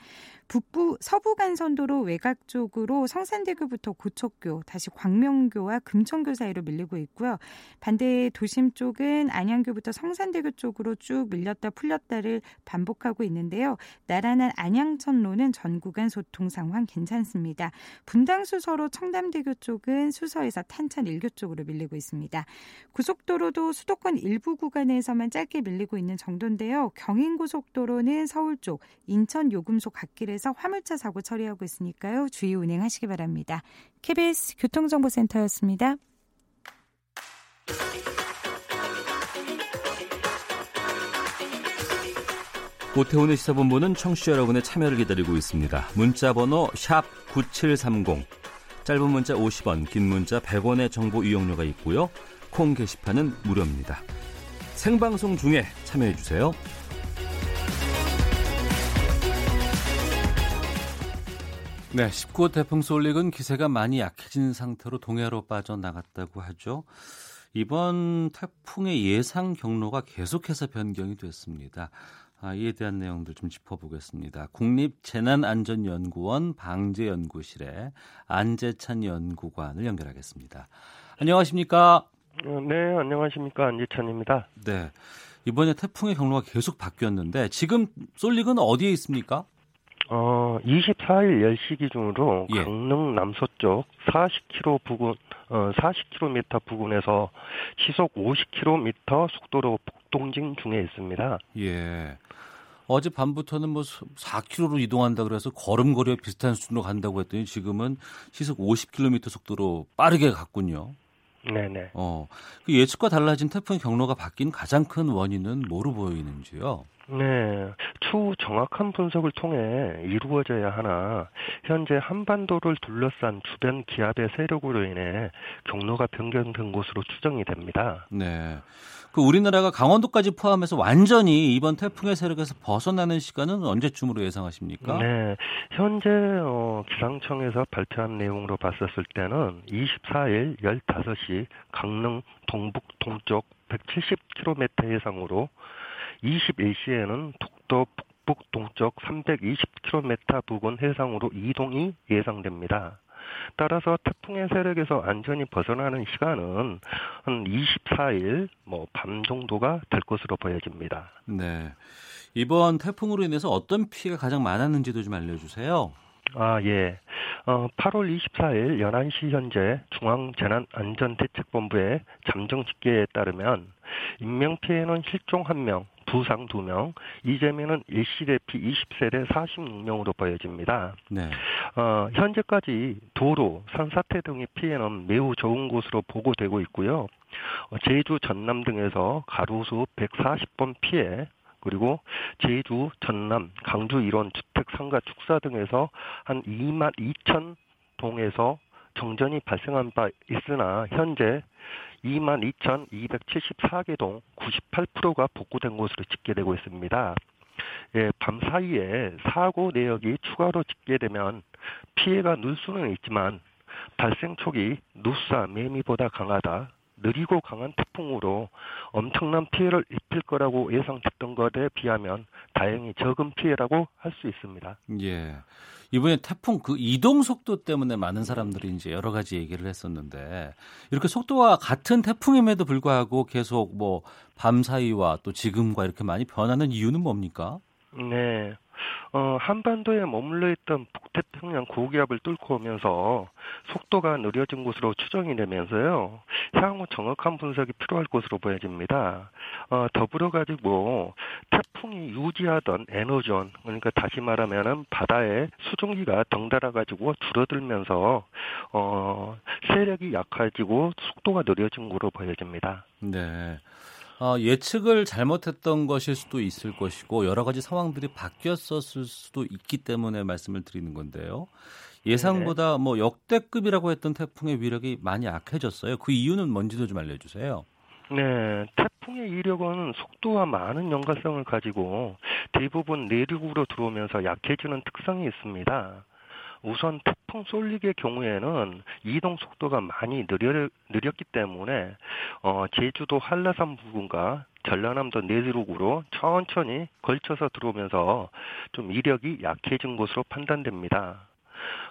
북부 서부 간선도로 외곽 쪽으로 성산대교부터 고척교, 다시 광명교와 금천교 사이로 밀리고 있고요. 반대 도심 쪽은 안양교부터 성산대교 쪽으로 쭉 밀렸다 풀렸다를 반복하고 있는데요. 나란한 안양천로는 전 구간 소통 상황 괜찮습니다. 분당 수서로 청담대교 쪽은 수서에서 탄천 일교 쪽으로 밀리고 있습니다. 고속도로도 수도권 일부 구간에서만 짧게 밀리고 있는 정도인데요. 경인고속도로는 서울 쪽 인천 요금소 갓길에서 화물차 사고 처리하고 있으니까요. 주의 운행하시기 바랍니다. KBS 교통정보센터였습니다. 오태훈의 시사본부는 청취자 여러분의 참여를 기다리고 있습니다. 문자 번호 9730, 짧은 문자 50원, 긴 문자 100원의 정보 이용료가 있고요. 콩 게시판은 무료입니다. 생방송 중에 참여해 주세요. 네, 19호 태풍 솔릭은 기세가 많이 약해진 상태로 동해로 빠져나갔다고 하죠. 이번 태풍의 예상 경로가 계속해서 변경이 됐습니다. 아, 이에 대한 내용들 좀 짚어보겠습니다. 국립재난안전연구원 방재연구실의 안재찬 연구관을 연결하겠습니다. 안녕하십니까? 어, 네, 안녕하십니까. 안지찬입니다. 네. 이번에 태풍의 경로가 계속 바뀌었는데 지금 쏠릭은 어디에 있습니까? 어, 24일 10시 기준으로 예. 강릉 남서쪽 40km 부근 어, 40km 부근에서 시속 50km 속도로 북동진 중에 있습니다. 예. 어제 밤부터는 뭐 4km로 이동한다 그래서 걸음거리와 비슷한 수준으로 간다고 했더니 지금은 시속 50km 속도로 빠르게 갔군요. 네네. 어, 그 예측과 달라진 태풍 경로가 바뀐 가장 큰 원인은 뭐로 보이는지요? 네, 추후 정확한 분석을 통해 이루어져야 하나 현재 한반도를 둘러싼 주변 기압의 세력으로 인해 경로가 변경된 것으로 추정이 됩니다. 네. 그 우리나라가 강원도까지 포함해서 완전히 이번 태풍의 세력에서 벗어나는 시간은 언제쯤으로 예상하십니까? 네, 현재 어, 기상청에서 발표한 내용으로 봤었을 때는 24일 15시 강릉 동북 동쪽 170km 해상으로 21시에는 독도 북북 동쪽 320km 부근 해상으로 이동이 예상됩니다. 따라서 태풍의 세력에서 안전히 벗어나는 시간은 한 24일 뭐 밤 정도가 될 것으로 보여집니다. 네. 이번 태풍으로 인해서 어떤 피해가 가장 많았는지도 좀 알려주세요. 아, 예. 어, 8월 24일 11시 현재 중앙재난안전대책본부의 잠정 집계에 따르면 인명피해는 실종 1명, 부상 2명, 이재민은 일시 대피 20세대 46명으로 보여집니다. 네. 어, 현재까지 도로, 산사태 등의 피해는 매우 적은 것으로 보고되고 있고요. 어, 제주, 전남 등에서 가로수 140번 피해, 그리고 제주, 전남, 강주 일원 주택 상가 축사 등에서 한 2만 2천 동에서 정전이 발생한 바 있으나 현재 22,274개 동 98%가 복구된 것으로 집계되고 있습니다. 예, 밤 사이에 사고 내역이 추가로 집계되면 피해가 늘 수는 있지만 발생 촉이 누사 매미보다 강하다. 느리고 강한 태풍으로 엄청난 피해를 입힐 거라고 예상됐던 것에 비하면 다행히 적은 피해라고 할 수 있습니다. 예. 이번에 태풍 그 이동 속도 때문에 많은 사람들이 이제 여러 가지 얘기를 했었는데 이렇게 속도가 같은 태풍임에도 불구하고 계속 뭐 밤 사이와 또 지금과 이렇게 많이 변하는 이유는 뭡니까? 네. 어, 한반도에 머물러 있던 북태평양 고기압을 뚫고 오면서 속도가 느려진 것으로 추정이 되면서요. 향후 정확한 분석이 필요할 것으로 보여집니다. 어, 더불어 가지고 태풍이 유지하던 에너존 그러니까 다시 말하면은 바다의 수증기가 덩달아 가지고 줄어들면서 어, 세력이 약해지고 속도가 느려진 것으로 보여집니다. 네. 어, 예측을 잘못했던 것일 수도 있을 것이고 여러 가지 상황들이 바뀌었었을 수도 있기 때문에 말씀을 드리는 건데요. 예상보다 뭐 역대급이라고 했던 태풍의 위력이 많이 약해졌어요. 그 이유는 뭔지도 좀 알려주세요. 네, 태풍의 이력은 속도와 많은 연관성을 가지고 대부분 내륙으로 들어오면서 약해지는 특성이 있습니다. 우선 태풍 쏠릭의 경우에는 이동 속도가 많이 느려, 느렸기 때문에 어, 제주도 한라산 부근과 전라남도 내륙으로 천천히 걸쳐서 들어오면서 좀 이력이 약해진 것으로 판단됩니다.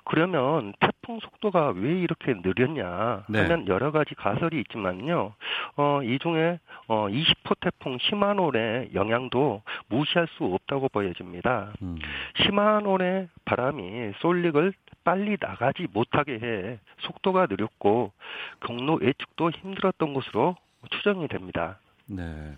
그러면 태풍 속도가 왜 이렇게 느렸냐 하면 네. 여러 가지 가설이 있지만요. 어, 이 중에 어, 20호 태풍 시마노의 영향도 무시할 수 없다고 보여집니다. 음. 시마노의 바람이 솔릭을 빨리 나가지 못하게 해 속도가 느렸고 경로 예측도 힘들었던 것으로 추정이 됩니다. 네.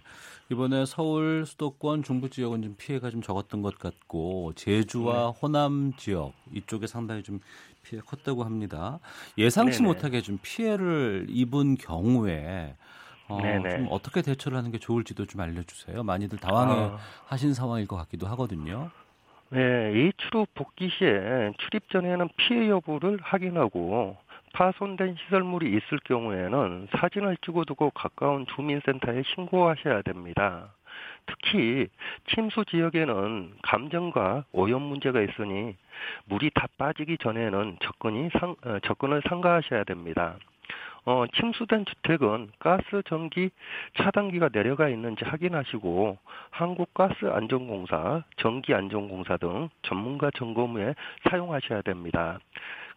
이번에 서울 수도권 중부 지역은 좀 피해가 좀 적었던 것 같고 제주와 네. 호남 지역 이쪽에 상당히 좀 피해 컸다고 합니다. 예상치 네네. 못하게 좀 피해를 입은 경우에 어, 좀 어떻게 대처를 하는 게 좋을지도 좀 알려주세요. 많이들 당황해 아. 하신 상황일 것 같기도 하거든요. 네, H로 복귀 시에 출입 전에는 피해 여부를 확인하고 파손된 시설물이 있을 경우에는 사진을 찍어두고 가까운 주민센터에 신고하셔야 됩니다. 특히 침수 지역에는 감정과 오염 문제가 있으니 물이 다 빠지기 전에는 접근이 상, 어, 접근을 상가하셔야 됩니다. 어, 침수된 주택은 가스, 전기 차단기가 내려가 있는지 확인하시고 한국가스안전공사, 전기안전공사 등 전문가 점검 후에 사용하셔야 됩니다.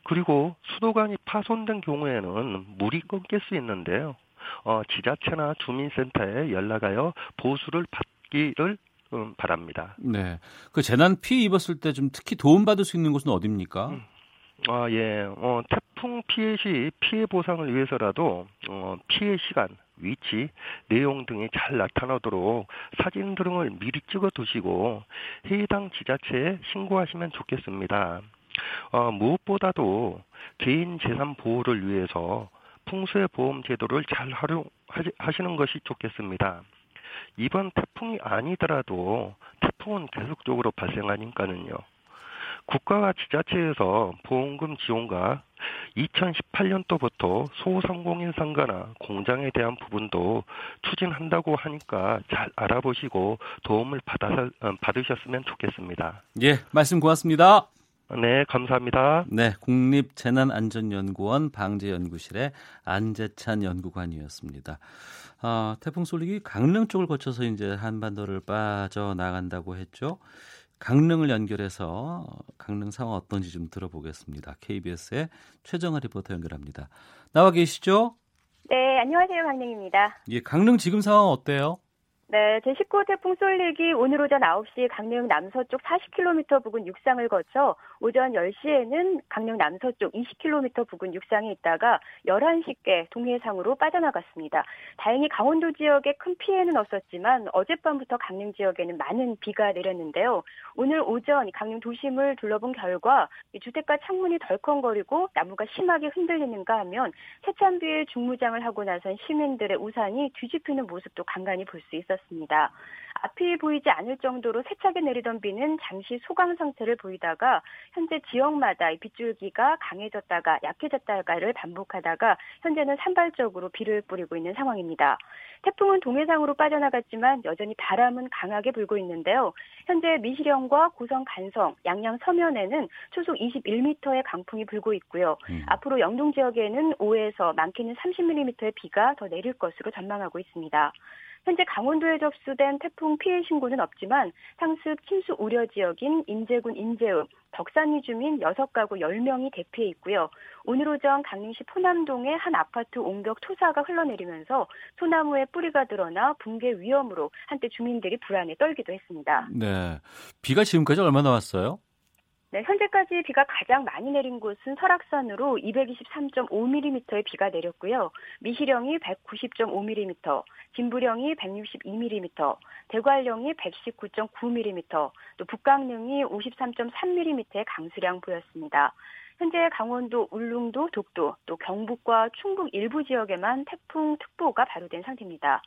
그리고 수도관이 파손된 경우에는 물이 끊길 수 있는데요. 어, 지자체나 주민센터에 연락하여 보수를 받기를 음, 바랍니다. 네. 그 재난 피해 입었을 때 좀 특히 도움받을 수 있는 곳은 어디입니까? 음. 아, 예. 어, 태풍 피해 시 피해 보상을 위해서라도 어, 피해 시간, 위치, 내용 등이 잘 나타나도록 사진 등을 미리 찍어 두시고 해당 지자체에 신고하시면 좋겠습니다. 어, 무엇보다도 개인 재산 보호를 위해서 풍수의 보험 제도를 잘 활용하시는 것이 좋겠습니다. 이번 태풍이 아니더라도 태풍은 계속적으로 발생하니까는요. 국가와 지자체에서 보험금 지원과 2018년도부터 소상공인 상가나 공장에 대한 부분도 추진한다고 하니까 잘 알아보시고 도움을 받아 어, 받으셨으면 좋겠습니다. 예, 말씀 고맙습니다. 네, 감사합니다. 네, 국립재난안전연구원 방재연구실의 안재찬 연구관이었습니다. 아, 태풍 쏠리기 강릉 쪽을 거쳐서 이제 한반도를 빠져나간다고 했죠. 강릉을 연결해서 강릉 상황 어떤지 좀 들어보겠습니다. KBS의 최정아 리포터 연결합니다. 나와 계시죠? 네, 안녕하세요. 강릉입니다. 예, 강릉 지금 상황 어때요? 네, 제19호 태풍 쏠리기 오늘 오전 9시 강릉 남서쪽 40km 부근 육상을 거쳐 오전 10시에는 강릉 남서쪽 20km 부근 육상에 있다가 11시께 동해상으로 빠져나갔습니다. 다행히 강원도 지역에 큰 피해는 없었지만 어젯밤부터 강릉 지역에는 많은 비가 내렸는데요. 오늘 오전 강릉 도심을 둘러본 결과 주택가 창문이 덜컹거리고 나무가 심하게 흔들리는가 하면 세찬비에 중무장을 하고 나선 시민들의 우산이 뒤집히는 모습도 간간히 볼 수 있었습니다. 있었습니다. 앞이 보이지 않을 정도로 세차게 내리던 비는 잠시 소강 상태를 보이다가 현재 지역마다 빗줄기가 강해졌다가 약해졌다가를 반복하다가 현재는 산발적으로 비를 뿌리고 있는 상황입니다. 태풍은 동해상으로 빠져나갔지만 여전히 바람은 강하게 불고 있는데요. 현재 미시령과 고성 간성, 양양 서면에는 초속 21m의 강풍이 불고 있고요. 음. 앞으로 영동 지역에는 5에서 많게는 30mm의 비가 더 내릴 것으로 전망하고 있습니다. 현재 강원도에 접수된 태풍 피해 신고는 없지만 상습 침수 우려 지역인 인제군 인제읍, 덕산리 주민 6가구 10명이 대피해 있고요. 오늘 오전 강릉시 포남동의 한 아파트 옹벽 토사가 흘러내리면서 소나무에 뿌리가 드러나 붕괴 위험으로 한때 주민들이 불안에 떨기도 했습니다. 네. 비가 지금까지 얼마나 왔어요? 네, 현재까지 비가 가장 많이 내린 곳은 설악산으로 223.5mm의 비가 내렸고요. 미시령이 190.5mm, 진부령이 162mm, 대관령이 119.9mm, 또 북강릉이 53.3mm의 강수량 보였습니다. 현재 강원도, 울릉도, 독도, 또 경북과 충북 일부 지역에만 태풍 특보가 발효된 상태입니다.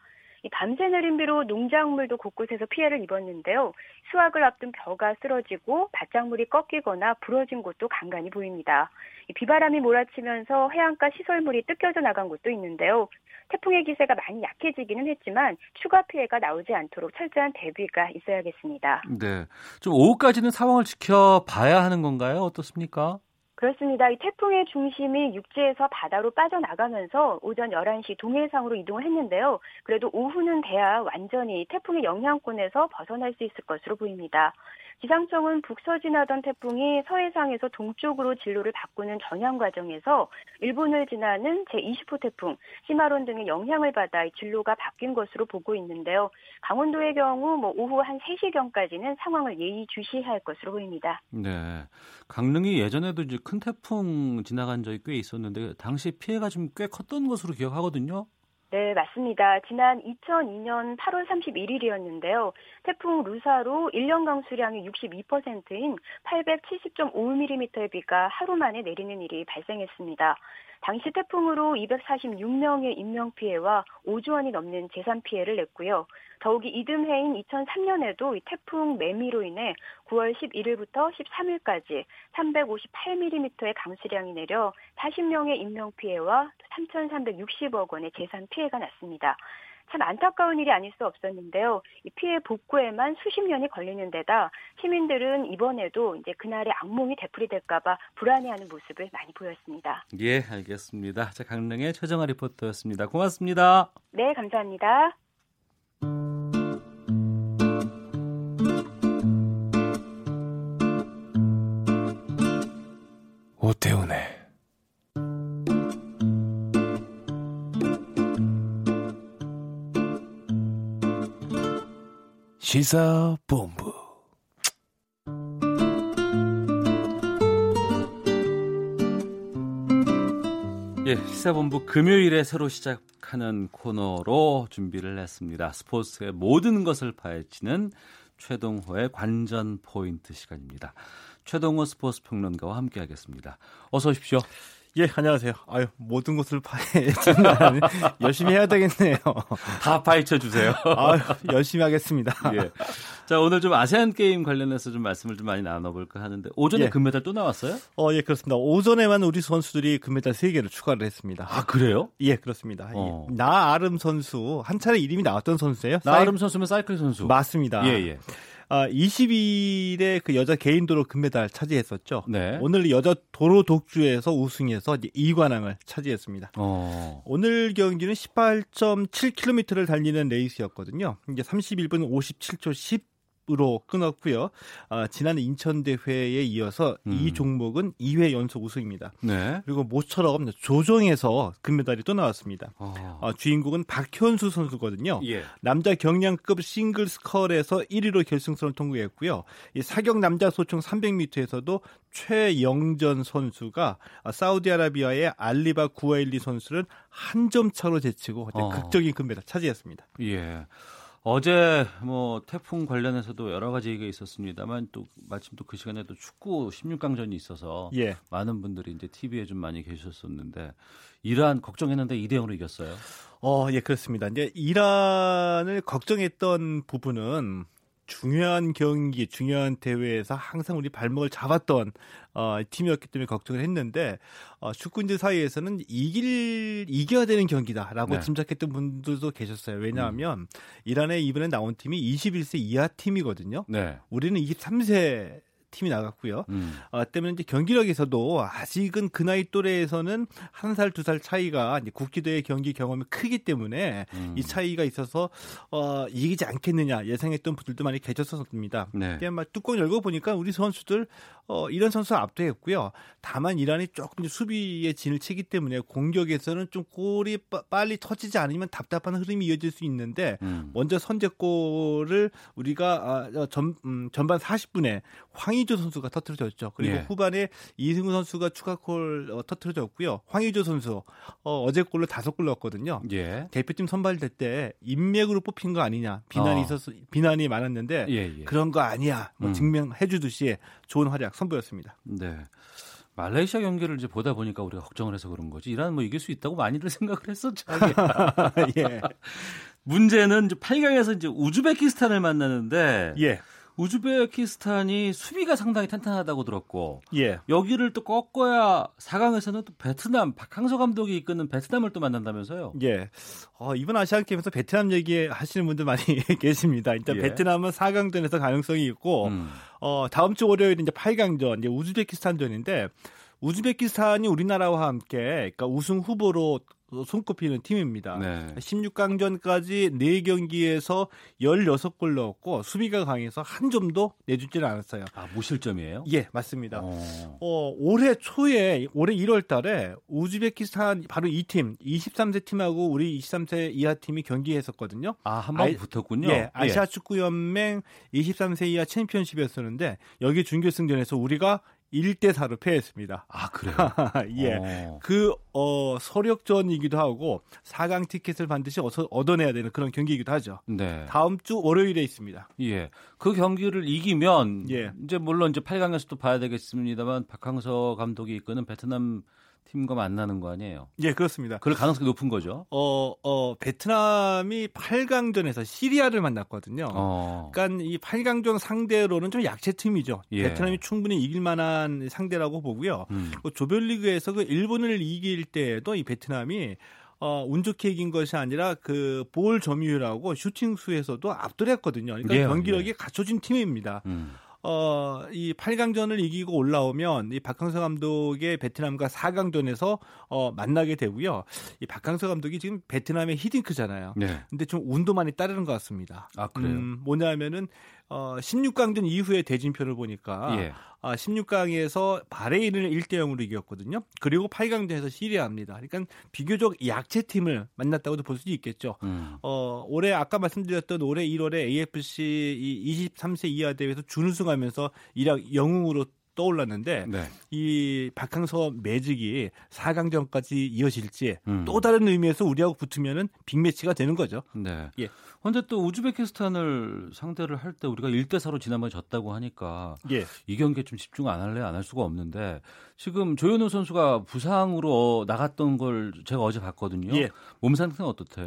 밤새 내린 비로 농작물도 곳곳에서 피해를 입었는데요. 수확을 앞둔 벼가 쓰러지고 밭작물이 꺾이거나 부러진 곳도 간간히 보입니다. 비바람이 몰아치면서 해안가 시설물이 뜯겨져 나간 곳도 있는데요. 태풍의 기세가 많이 약해지기는 했지만 추가 피해가 나오지 않도록 철저한 대비가 있어야겠습니다. 네. 좀 오후까지는 상황을 지켜봐야 하는 건가요? 어떻습니까? 그렇습니다. 이 태풍의 중심이 육지에서 바다로 빠져나가면서 오전 11시 동해상으로 이동을 했는데요. 그래도 오후는 돼야 완전히 태풍의 영향권에서 벗어날 수 있을 것으로 보입니다. 기상청은 북서진하던 태풍이 서해상에서 동쪽으로 진로를 바꾸는 전향 과정에서 일본을 지나는 제20호 태풍 시마론 등의 영향을 받아 진로가 바뀐 것으로 보고 있는데요. 강원도의 경우 뭐 오후 한 3시경까지는 상황을 예의주시할 것으로 보입니다. 네. 강릉이 예전에도 이제 큰 태풍 지나간 적이 꽤 있었는데 당시 피해가 좀 꽤 컸던 것으로 기억하거든요. 네, 맞습니다. 지난 2002년 8월 31일이었는데요. 태풍 루사로 1년 강수량이 62%인 870.5mm의 비가 하루 만에 내리는 일이 발생했습니다. 당시 태풍으로 246명의 인명피해와 5조 원이 넘는 재산 피해를 냈고요. 더욱이 이듬해인 2003년에도 이 태풍 매미로 인해 9월 11일부터 13일까지 358mm의 강수량이 내려 40명의 인명피해와 3,360억 원의 재산 피해가 났습니다. 참 안타까운 일이 아닐 수 없었는데요. 이 피해 복구에만 수십 년이 걸리는 데다 시민들은 이번에도 이제 그날의 악몽이 되풀이될까봐 불안해하는 모습을 많이 보였습니다. 예, 알겠습니다. 자, 강릉의 최정아 리포터였습니다. 고맙습니다. 네, 감사합니다. 오태훈의 시사본부. 예, 시사본부 금요일에 새로 시작하는 코너로 준비를 했습니다. 스포츠의 모든 것을 파헤치는 최동호의 관전 포인트 시간입니다. 최동호 스포츠 평론가와 함께하겠습니다. 어서 오십시오. 예, 안녕하세요. 아유, 모든 것을 파헤치는 열심히 해야 되겠네요. 다 파헤쳐 주세요. 아유, 열심히 하겠습니다. 예. 자, 오늘 좀 아세안 게임 관련해서 좀 말씀을 좀 많이 나눠 볼까 하는데 오전에 예. 금메달 또 나왔어요? 어, 예, 그렇습니다. 오전에만 우리 선수들이 금메달 3개를 추가를 했습니다. 아, 그래요? 예, 그렇습니다. 어. 나아름 선수 한 차례 이름이 나왔던 선수예요. 나아름 선수면 사이클 선수. 맞습니다. 예, 예. 아, 22일에 그 여자 개인 도로 금메달 차지했었죠. 네. 오늘 여자 도로 독주에서 우승해서 2관왕을 차지했습니다. 어. 오늘 경기는 18.7km를 달리는 레이스였거든요. 이제 31분 57초 10 으로 끊었고요. 아, 지난 인천 대회에 이어서 음. 이 종목은 2회 연속 우승입니다. 네. 그리고 모처럼 조정에서 금메달이 또 나왔습니다. 어. 아, 주인공은 박현수 선수거든요. 예. 남자 경량급 싱글 스컬에서 1위로 결승선을 통과했고요. 이 사격 남자 소총 300m에서도 최영전 선수가 사우디아라비아의 알리바 구아일리 선수를 한 점 차로 제치고 어. 극적인 금메달 차지했습니다. 예. 어제 뭐 태풍 관련해서도 여러 가지 얘기가 있었습니다만 또 마침 또 그 시간에 도 축구 16강전이 있어서 예. 많은 분들이 이제 TV에 좀 많이 계셨었는데 이란 걱정했는데 2대 0으로 이겼어요. 어, 예, 그렇습니다. 이제 이란을 걱정했던 부분은 중요한 경기, 중요한 대회에서 항상 우리 발목을 잡았던 어, 팀이었기 때문에 걱정을 했는데 어, 축구인들 사이에서는 이길 이겨야 되는 경기다라고 네. 짐작했던 분들도 계셨어요. 왜냐하면 음. 이란에 이번에 나온 팀이 21세 이하 팀이거든요. 네. 우리는 23세 팀이 나갔고요. 음. 어, 때문에 이제 경기력에서도 아직은 그 나이 또래에서는 한 살, 두 살 차이가 이제 국기대의 경기 경험이 크기 때문에 음. 이 차이가 있어서 어, 이기지 않겠느냐 예상했던 분들도 많이 계셨었습니다. 네. 막 뚜껑 열고 보니까 우리 선수들 어, 이런 선수 압도했고요. 다만 이란이 조금 수비에 진을 치기 때문에 공격에서는 좀 골이 빠, 빨리 터지지 않으면 답답한 흐름이 이어질 수 있는데 음. 먼저 선제골을 우리가 아, 전, 음, 전반 40분에 황희 조 선수가 터트려졌죠. 그리고 예. 후반에 이승우 선수가 추가골 어, 터트려졌고요. 황희조 선수 어, 어제 골로 다섯 골 넣었거든요. 예. 대표팀 선발될 때 인맥으로 뽑힌 거 아니냐 비난이 어. 있었 비난이 많았는데 예, 예. 그런 거 아니야. 뭐 음. 증명해 주듯이 좋은 활약 선보였습니다. 네. 말레이시아 경기를 이제 보다 보니까 우리가 걱정을 해서 그런 거지. 이란 뭐 이길 수 있다고 많이들 생각을 했었죠. 예. 문제는 이제 8강에서 이제 우즈베키스탄을 만나는데 예. 우즈베키스탄이 수비가 상당히 탄탄하다고 들었고 예. 여기를 또 꺾어야 4강에서는 또 베트남 박항서 감독이 이끄는 베트남을 또 만난다면서요? 예. 어, 이번 아시안 게임에서 베트남 얘기 하시는 분들 많이 계십니다. 일단 예. 베트남은 4강전에서 가능성이 있고 음. 어, 다음 주 월요일 이제 8강전 이제 우즈베키스탄전인데 우즈베키스탄이 우리나라와 함께 그러니까 우승 후보로 손꼽히는 팀입니다. 네. 16강전까지 4경기에서 16골 넣었고 수비가 강해서 한 점도 내주지는 않았어요. 아, 무실점이에요? 예, 맞습니다. 어. 어, 올해 초에 올해 1월 달에 우즈베키스탄 바로 이 팀, 23세 팀하고 우리 23세 이하 팀이 경기했었거든요. 아, 한번 붙었군요. 예, 아시아 예. 축구 연맹 23세 이하 챔피언십이었었는데 여기 준결승전에서 우리가 1대 4로 패했습니다. 아, 그래요? 예. 어. 그, 어, 서력전이기도 하고 4강 티켓을 반드시 어서, 얻어내야 되는 그런 경기이기도 하죠. 네. 다음 주 월요일에 있습니다. 예. 그 경기를 이기면 예. 이제 물론 이제 8강에서도 봐야 되겠습니다만 박항서 감독이 이끄는 베트남 팀과 만나는 거 아니에요? 예, 그렇습니다. 그럴 가능성이 높은 거죠. 어, 어, 베트남이 8강전에서 시리아를 만났거든요. 어. 그러니까 이 8강전 상대로는 좀 약체 팀이죠. 예. 베트남이 충분히 이길 만한 상대라고 보고요. 음. 그 조별리그에서 그 일본을 이길 때에도 이 베트남이 어, 운 좋게 이긴 것이 아니라 그 볼 점유율하고 슈팅 수에서도 압도했거든요. 그러니까 예, 경기력이 예. 갖춰진 팀입니다. 음. 어, 이 8강전을 이기고 올라오면 이 박항서 감독의 베트남과 4강전에서 어, 만나게 되고요. 이 박항서 감독이 지금 베트남의 히딩크잖아요. 네. 근데 좀 운도 많이 따르는 것 같습니다. 아, 그래요? 음, 뭐냐면은 어, 16강전 이후의 대진표를 보니까 예. 16강에서 바레인을 1대 0으로 이겼거든요. 그리고 8강전에서 시리아입니다. 그러니까 비교적 약체 팀을 만났다고도 볼 수 있겠죠. 음. 어, 올해 아까 말씀드렸던 올해 1월에 AFC 이 23세 이하 대회에서 준우승하면서 이락 영웅으로 떠올랐는데 네. 이 박항서 매직이 4강전까지 이어질지 음. 또 다른 의미에서 우리하고 붙으면은 빅매치가 되는 거죠. 네. 예. 근데 또 우즈베키스탄을 상대를 할 때 우리가 1대 4로 지난번에 졌다고 하니까 예. 이 경기에 좀 집중 안 할래 안 할 수가 없는데 지금 조현우 선수가 부상으로 나갔던 걸 제가 어제 봤거든요. 예. 몸 상태는 어떻대요?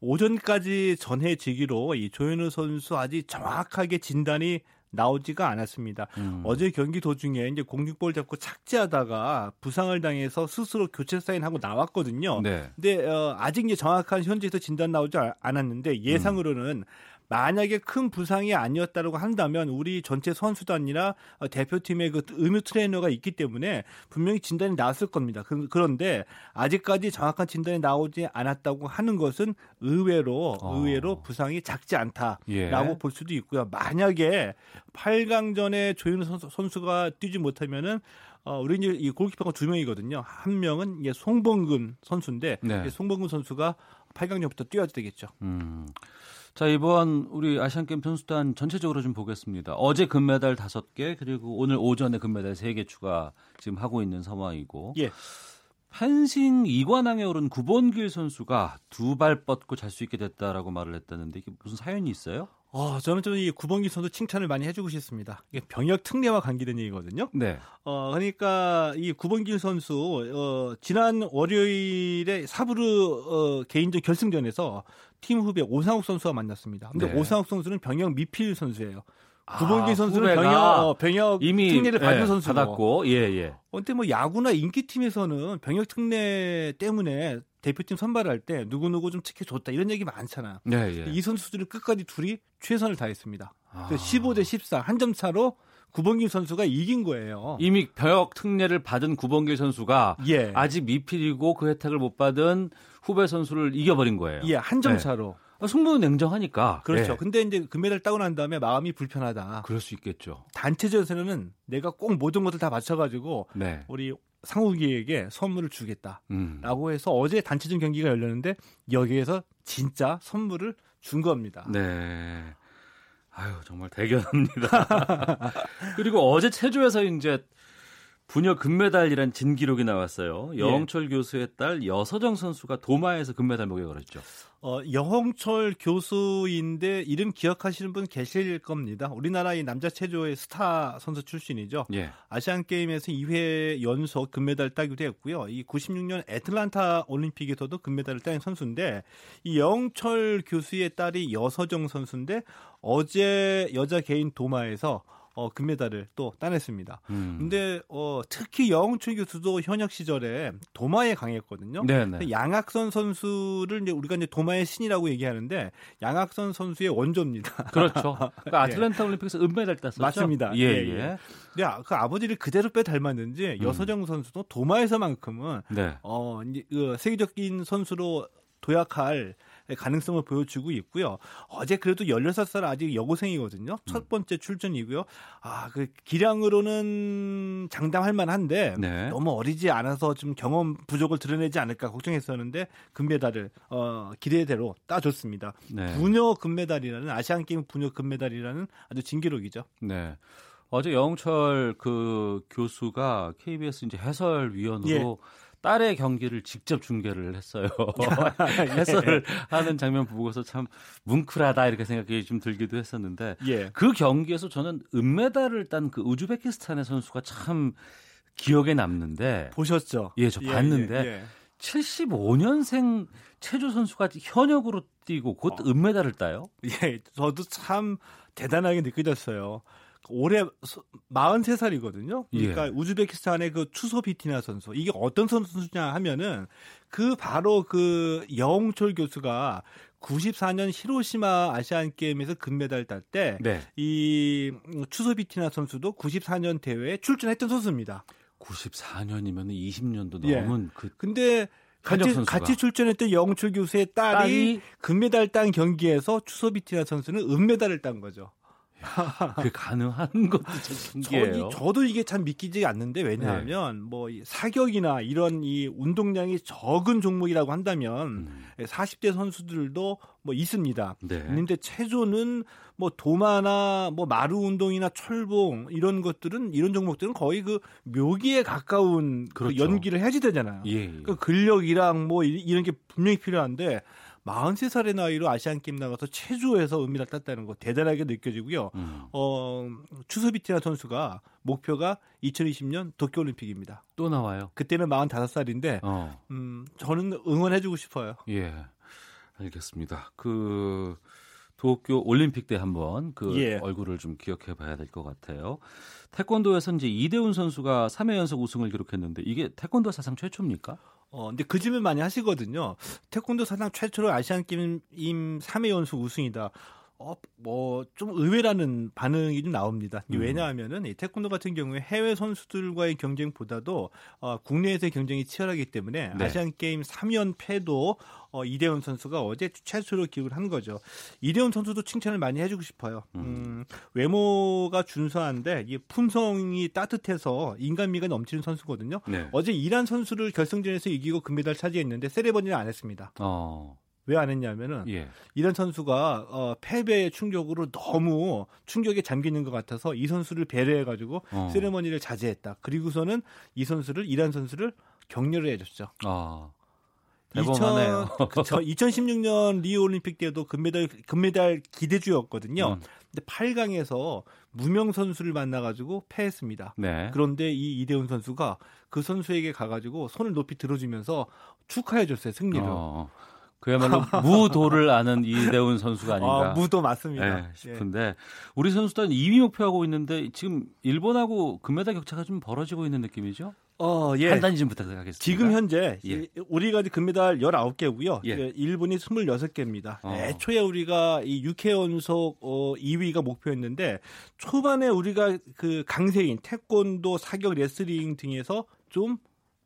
오전까지 전해지기로 이 조현우 선수 아직 정확하게 진단이 나오지가 않았습니다. 음. 어제 경기 도중에 이제 공중볼 잡고 착지하다가 부상을 당해서 스스로 교체 사인하고 나왔거든요. 네. 근데 어, 아직 이제 정확한 현지에서 진단 나오지 않았는데 예상으로는 음. 만약에 큰 부상이 아니었다고 한다면 우리 전체 선수단이나 대표팀의 그 의무 트레이너가 있기 때문에 분명히 진단이 나왔을 겁니다. 그, 그런데 아직까지 정확한 진단이 나오지 않았다고 하는 것은 의외로 어. 의외로 부상이 작지 않다라고 예. 볼 수도 있고요. 만약에 8강전에 조윤우 선수, 선수가 뛰지 못하면은 어, 우리 이제 이 골키퍼가 두 명이거든요. 한 명은 이제 송범근 선수인데 네. 송범근 선수가 8강전부터 뛰어야 되겠죠. 음. 자, 이번 우리 아시안게임 선수단 전체적으로 좀 보겠습니다. 어제 금메달 5개, 그리고 오늘 오전에 금메달 3개 추가 지금 하고 있는 상황이고. 예. 펜싱 이관왕에 오른 구본길 선수가 두 발 뻗고 잘 수 있게 됐다라고 말을 했다는데 이게 무슨 사연이 있어요? 어, 저는 좀 이 구본길 선수 칭찬을 많이 해주고 싶습니다. 이게 병역 특례와 관계된 얘기거든요. 네. 어, 그러니까 이 구본길 선수 어, 지난 월요일에 사부르 어, 개인전 결승전에서 팀 후배 오상욱 선수와 만났습니다. 근데 네. 오상욱 선수는 병역 미필 선수예요. 구본길 아, 선수는 병역 어, 병역 이미 특례를 받은 예, 선수 받았고 예예. 어, 근데 뭐 야구나 인기 팀에서는 병역 특례 때문에 대표팀 선발할 때 누구 누구 좀 지켜줬다 이런 얘기 많잖아. 네, 예. 이 선수들을 끝까지 둘이 최선을 다했습니다. 아. 15대 14 한 점 차로 구본길 선수가 이긴 거예요. 이미 병역 특례를 받은 구본길 선수가 예. 아직 미필이고 그 혜택을 못 받은 후배 선수를 이겨버린 거예요. 예, 한점 네. 차로. 아, 승부는 냉정하니까. 그렇죠. 네. 근데 이제 금메달 따고 난 다음에 마음이 불편하다. 그럴 수 있겠죠. 단체전에서는 내가 꼭 모든 것을 다 맞춰가지고 네. 우리 상욱이에게 선물을 주겠다라고 음. 해서 어제 단체전 경기가 열렸는데 여기에서 진짜 선물을 준 겁니다. 네. 아유 정말 대견합니다. 그리고 어제 체조에서 이제 부녀 금메달이란 진기록이 나왔어요. 예. 여홍철 예. 교수의 딸 여서정 선수가 도마에서 금메달 목격을 했죠. 어, 여홍철 교수인데 이름 기억하시는 분 계실 겁니다. 우리나라의 남자 체조의 스타 선수 출신이죠. 예. 아시안 게임에서 2회 연속 금메달 따기도 했고요. 이 96년 애틀란타 올림픽에서도 금메달을 따는 선수인데 이 여홍철 교수의 딸이 여서정 선수인데 어제 여자 개인 도마에서 어, 금메달을 또 따냈습니다. 음. 근데 어, 특히 영웅춘 교수도 현역 시절에 도마에 강했거든요. 네네. 양학선 선수를 이제 우리가 이제 도마의 신이라고 얘기하는데 양학선 선수의 원조입니다. 그렇죠. 그러니까 아틀란타 예. 올림픽에서 은메달 땄었죠. 맞습니다. 예, 예. 예. 네, 그 아버지를 그대로 빼 닮았는지 음. 여서정 선수도 도마에서만큼은 네. 어, 이제 그 세계적인 선수로 도약할 가능성을 보여주고 있고요. 어제 그래도 16살 아직 여고생이거든요. 첫 음. 번째 출전이고요. 아, 그 기량으로는 장담할 만한데 네. 너무 어리지 않아서 좀 경험 부족을 드러내지 않을까 걱정했었는데 금메달을 어, 기대대로 따줬습니다. 네. 부녀 금메달이라는 아시안 게임 부녀 금메달이라는 아주 진기록이죠. 네. 어제 영철 그 교수가 KBS 이제 해설위원으로 예. 딸의 경기를 직접 중계를 했어요. 해설을 하는 장면 보고서 참 뭉클하다 이렇게 생각이 좀 들기도 했었는데 예. 그 경기에서 저는 은메달을 딴 그 우즈베키스탄의 선수가 참 기억에 남는데 보셨죠? 예, 저 예, 봤는데 예, 예. 75년생 체조 선수가 현역으로 뛰고 곧 어. 은메달을 따요? 예, 저도 참 대단하게 느껴졌어요. 올해 43살이거든요. 그러니까 예. 우즈베키스탄의 그 추소 비티나 선수. 이게 어떤 선수냐 하면은 그 바로 그 여홍철 교수가 94년 히로시마 아시안 게임에서 금메달 딸 때이 네. 추소 비티나 선수도 94년 대회에 출전했던 선수입니다. 94년이면 20년도 넘은 예. 그 근데 같이, 같이 출전했던 영철 교수의 딸이, 딸이 금메달 딴 경기에서 추소 비티나 선수는 은메달을 딴 거죠. 그게 가능한 것도 참 신기해요. 저, 도 이게 참 믿기지 않는데 왜냐하면 네. 뭐 사격이나 이런 이 운동량이 적은 종목이라고 한다면 음. 40대 선수들도 뭐 있습니다. 네. 있는데 체조는 뭐 도마나 뭐 마루 운동이나 철봉 이런 것들은 이런 종목들은 거의 그 묘기에 가까운 그 그렇죠. 그 연기를 해야지 되잖아요. 예, 예. 그 근력이랑 뭐 이런 게 분명히 필요한데 43살의 나이로 아시안 게임 나가서 체조에서 은메달 땄다는 거 대단하게 느껴지고요. 음. 어, 추서비티나 선수가 목표가 2020년 도쿄 올림픽입니다. 또 나와요. 그때는 45살인데 어. 음, 저는 응원해 주고 싶어요. 예. 알겠습니다. 그 도쿄 올림픽 때 한번 그 예. 얼굴을 좀 기억해 봐야 될 것 같아요. 태권도에서 이제 이대훈 선수가 3회 연속 우승을 기록했는데 이게 태권도 사상 최초입니까? 어, 근데 그 질문 많이 하시거든요. 태권도 사상 최초로 아시안 게임 3회 연속 우승이다. 어, 뭐, 좀 의외라는 반응이 좀 나옵니다. 음. 왜냐하면은 이 태권도 같은 경우에 해외 선수들과의 경쟁보다도 어, 국내에서의 경쟁이 치열하기 때문에 네. 아시안 게임 3연패도 어, 이대훈 선수가 어제 최초로 기록을 한 거죠. 이대훈 선수도 칭찬을 많이 해주고 싶어요. 음, 음 외모가 준수한데 이 품성이 따뜻해서 인간미가 넘치는 선수거든요. 네. 어제 이란 선수를 결승전에서 이기고 금메달 차지했는데 세레머니는 안 했습니다. 어. 왜 안 했냐면은 예. 이런 선수가 어, 패배의 충격으로 너무 충격에 잠기는 것 같아서 이 선수를 배려해가지고 어. 세레머니를 자제했다. 그리고서는 이 선수를 이란 선수를 격려를 해줬죠. 아. 대범하네요. 2000, 2016년 리우 올림픽 때도 금메달 금메달 기대주였거든요. 음. 근데 8강에서 무명 선수를 만나가지고 패했습니다. 네. 그런데 이 이대훈 선수가 그 선수에게 가가지고 손을 높이 들어주면서 축하해줬어요 승리를. 어. 그야말로 무도를 아는 이대훈 선수가 아닌가. 아, 무도 맞습니다. 네, 싶은데 예. 우리 선수단 2위 목표하고 있는데 지금 일본하고 금메달 격차가 좀 벌어지고 있는 느낌이죠? 어, 예. 판단 좀 부탁드리겠습니다. 지금 현재 예. 우리가 금메달 19개고요. 예. 예. 일본이 26개입니다. 어. 애초에 우리가 이 6회 연속 어, 2위가 목표였는데 초반에 우리가 그 강세인 태권도, 사격, 레슬링 등에서 좀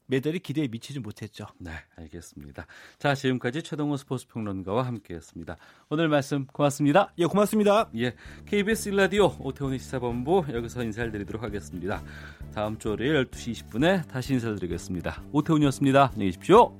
메달이 기대에 미치지 못했죠. 네, 알겠습니다. 자, 지금까지 최동호 스포츠 평론가와 함께했습니다. 오늘 말씀 고맙습니다. 예, 고맙습니다. 예, KBS 일라디오 오태훈의 시사본부 여기서 인사를 드리도록 하겠습니다. 다음 주 월요일 12시 20분에 다시 인사드리겠습니다. 오태훈이었습니다. 안녕히 계십시오.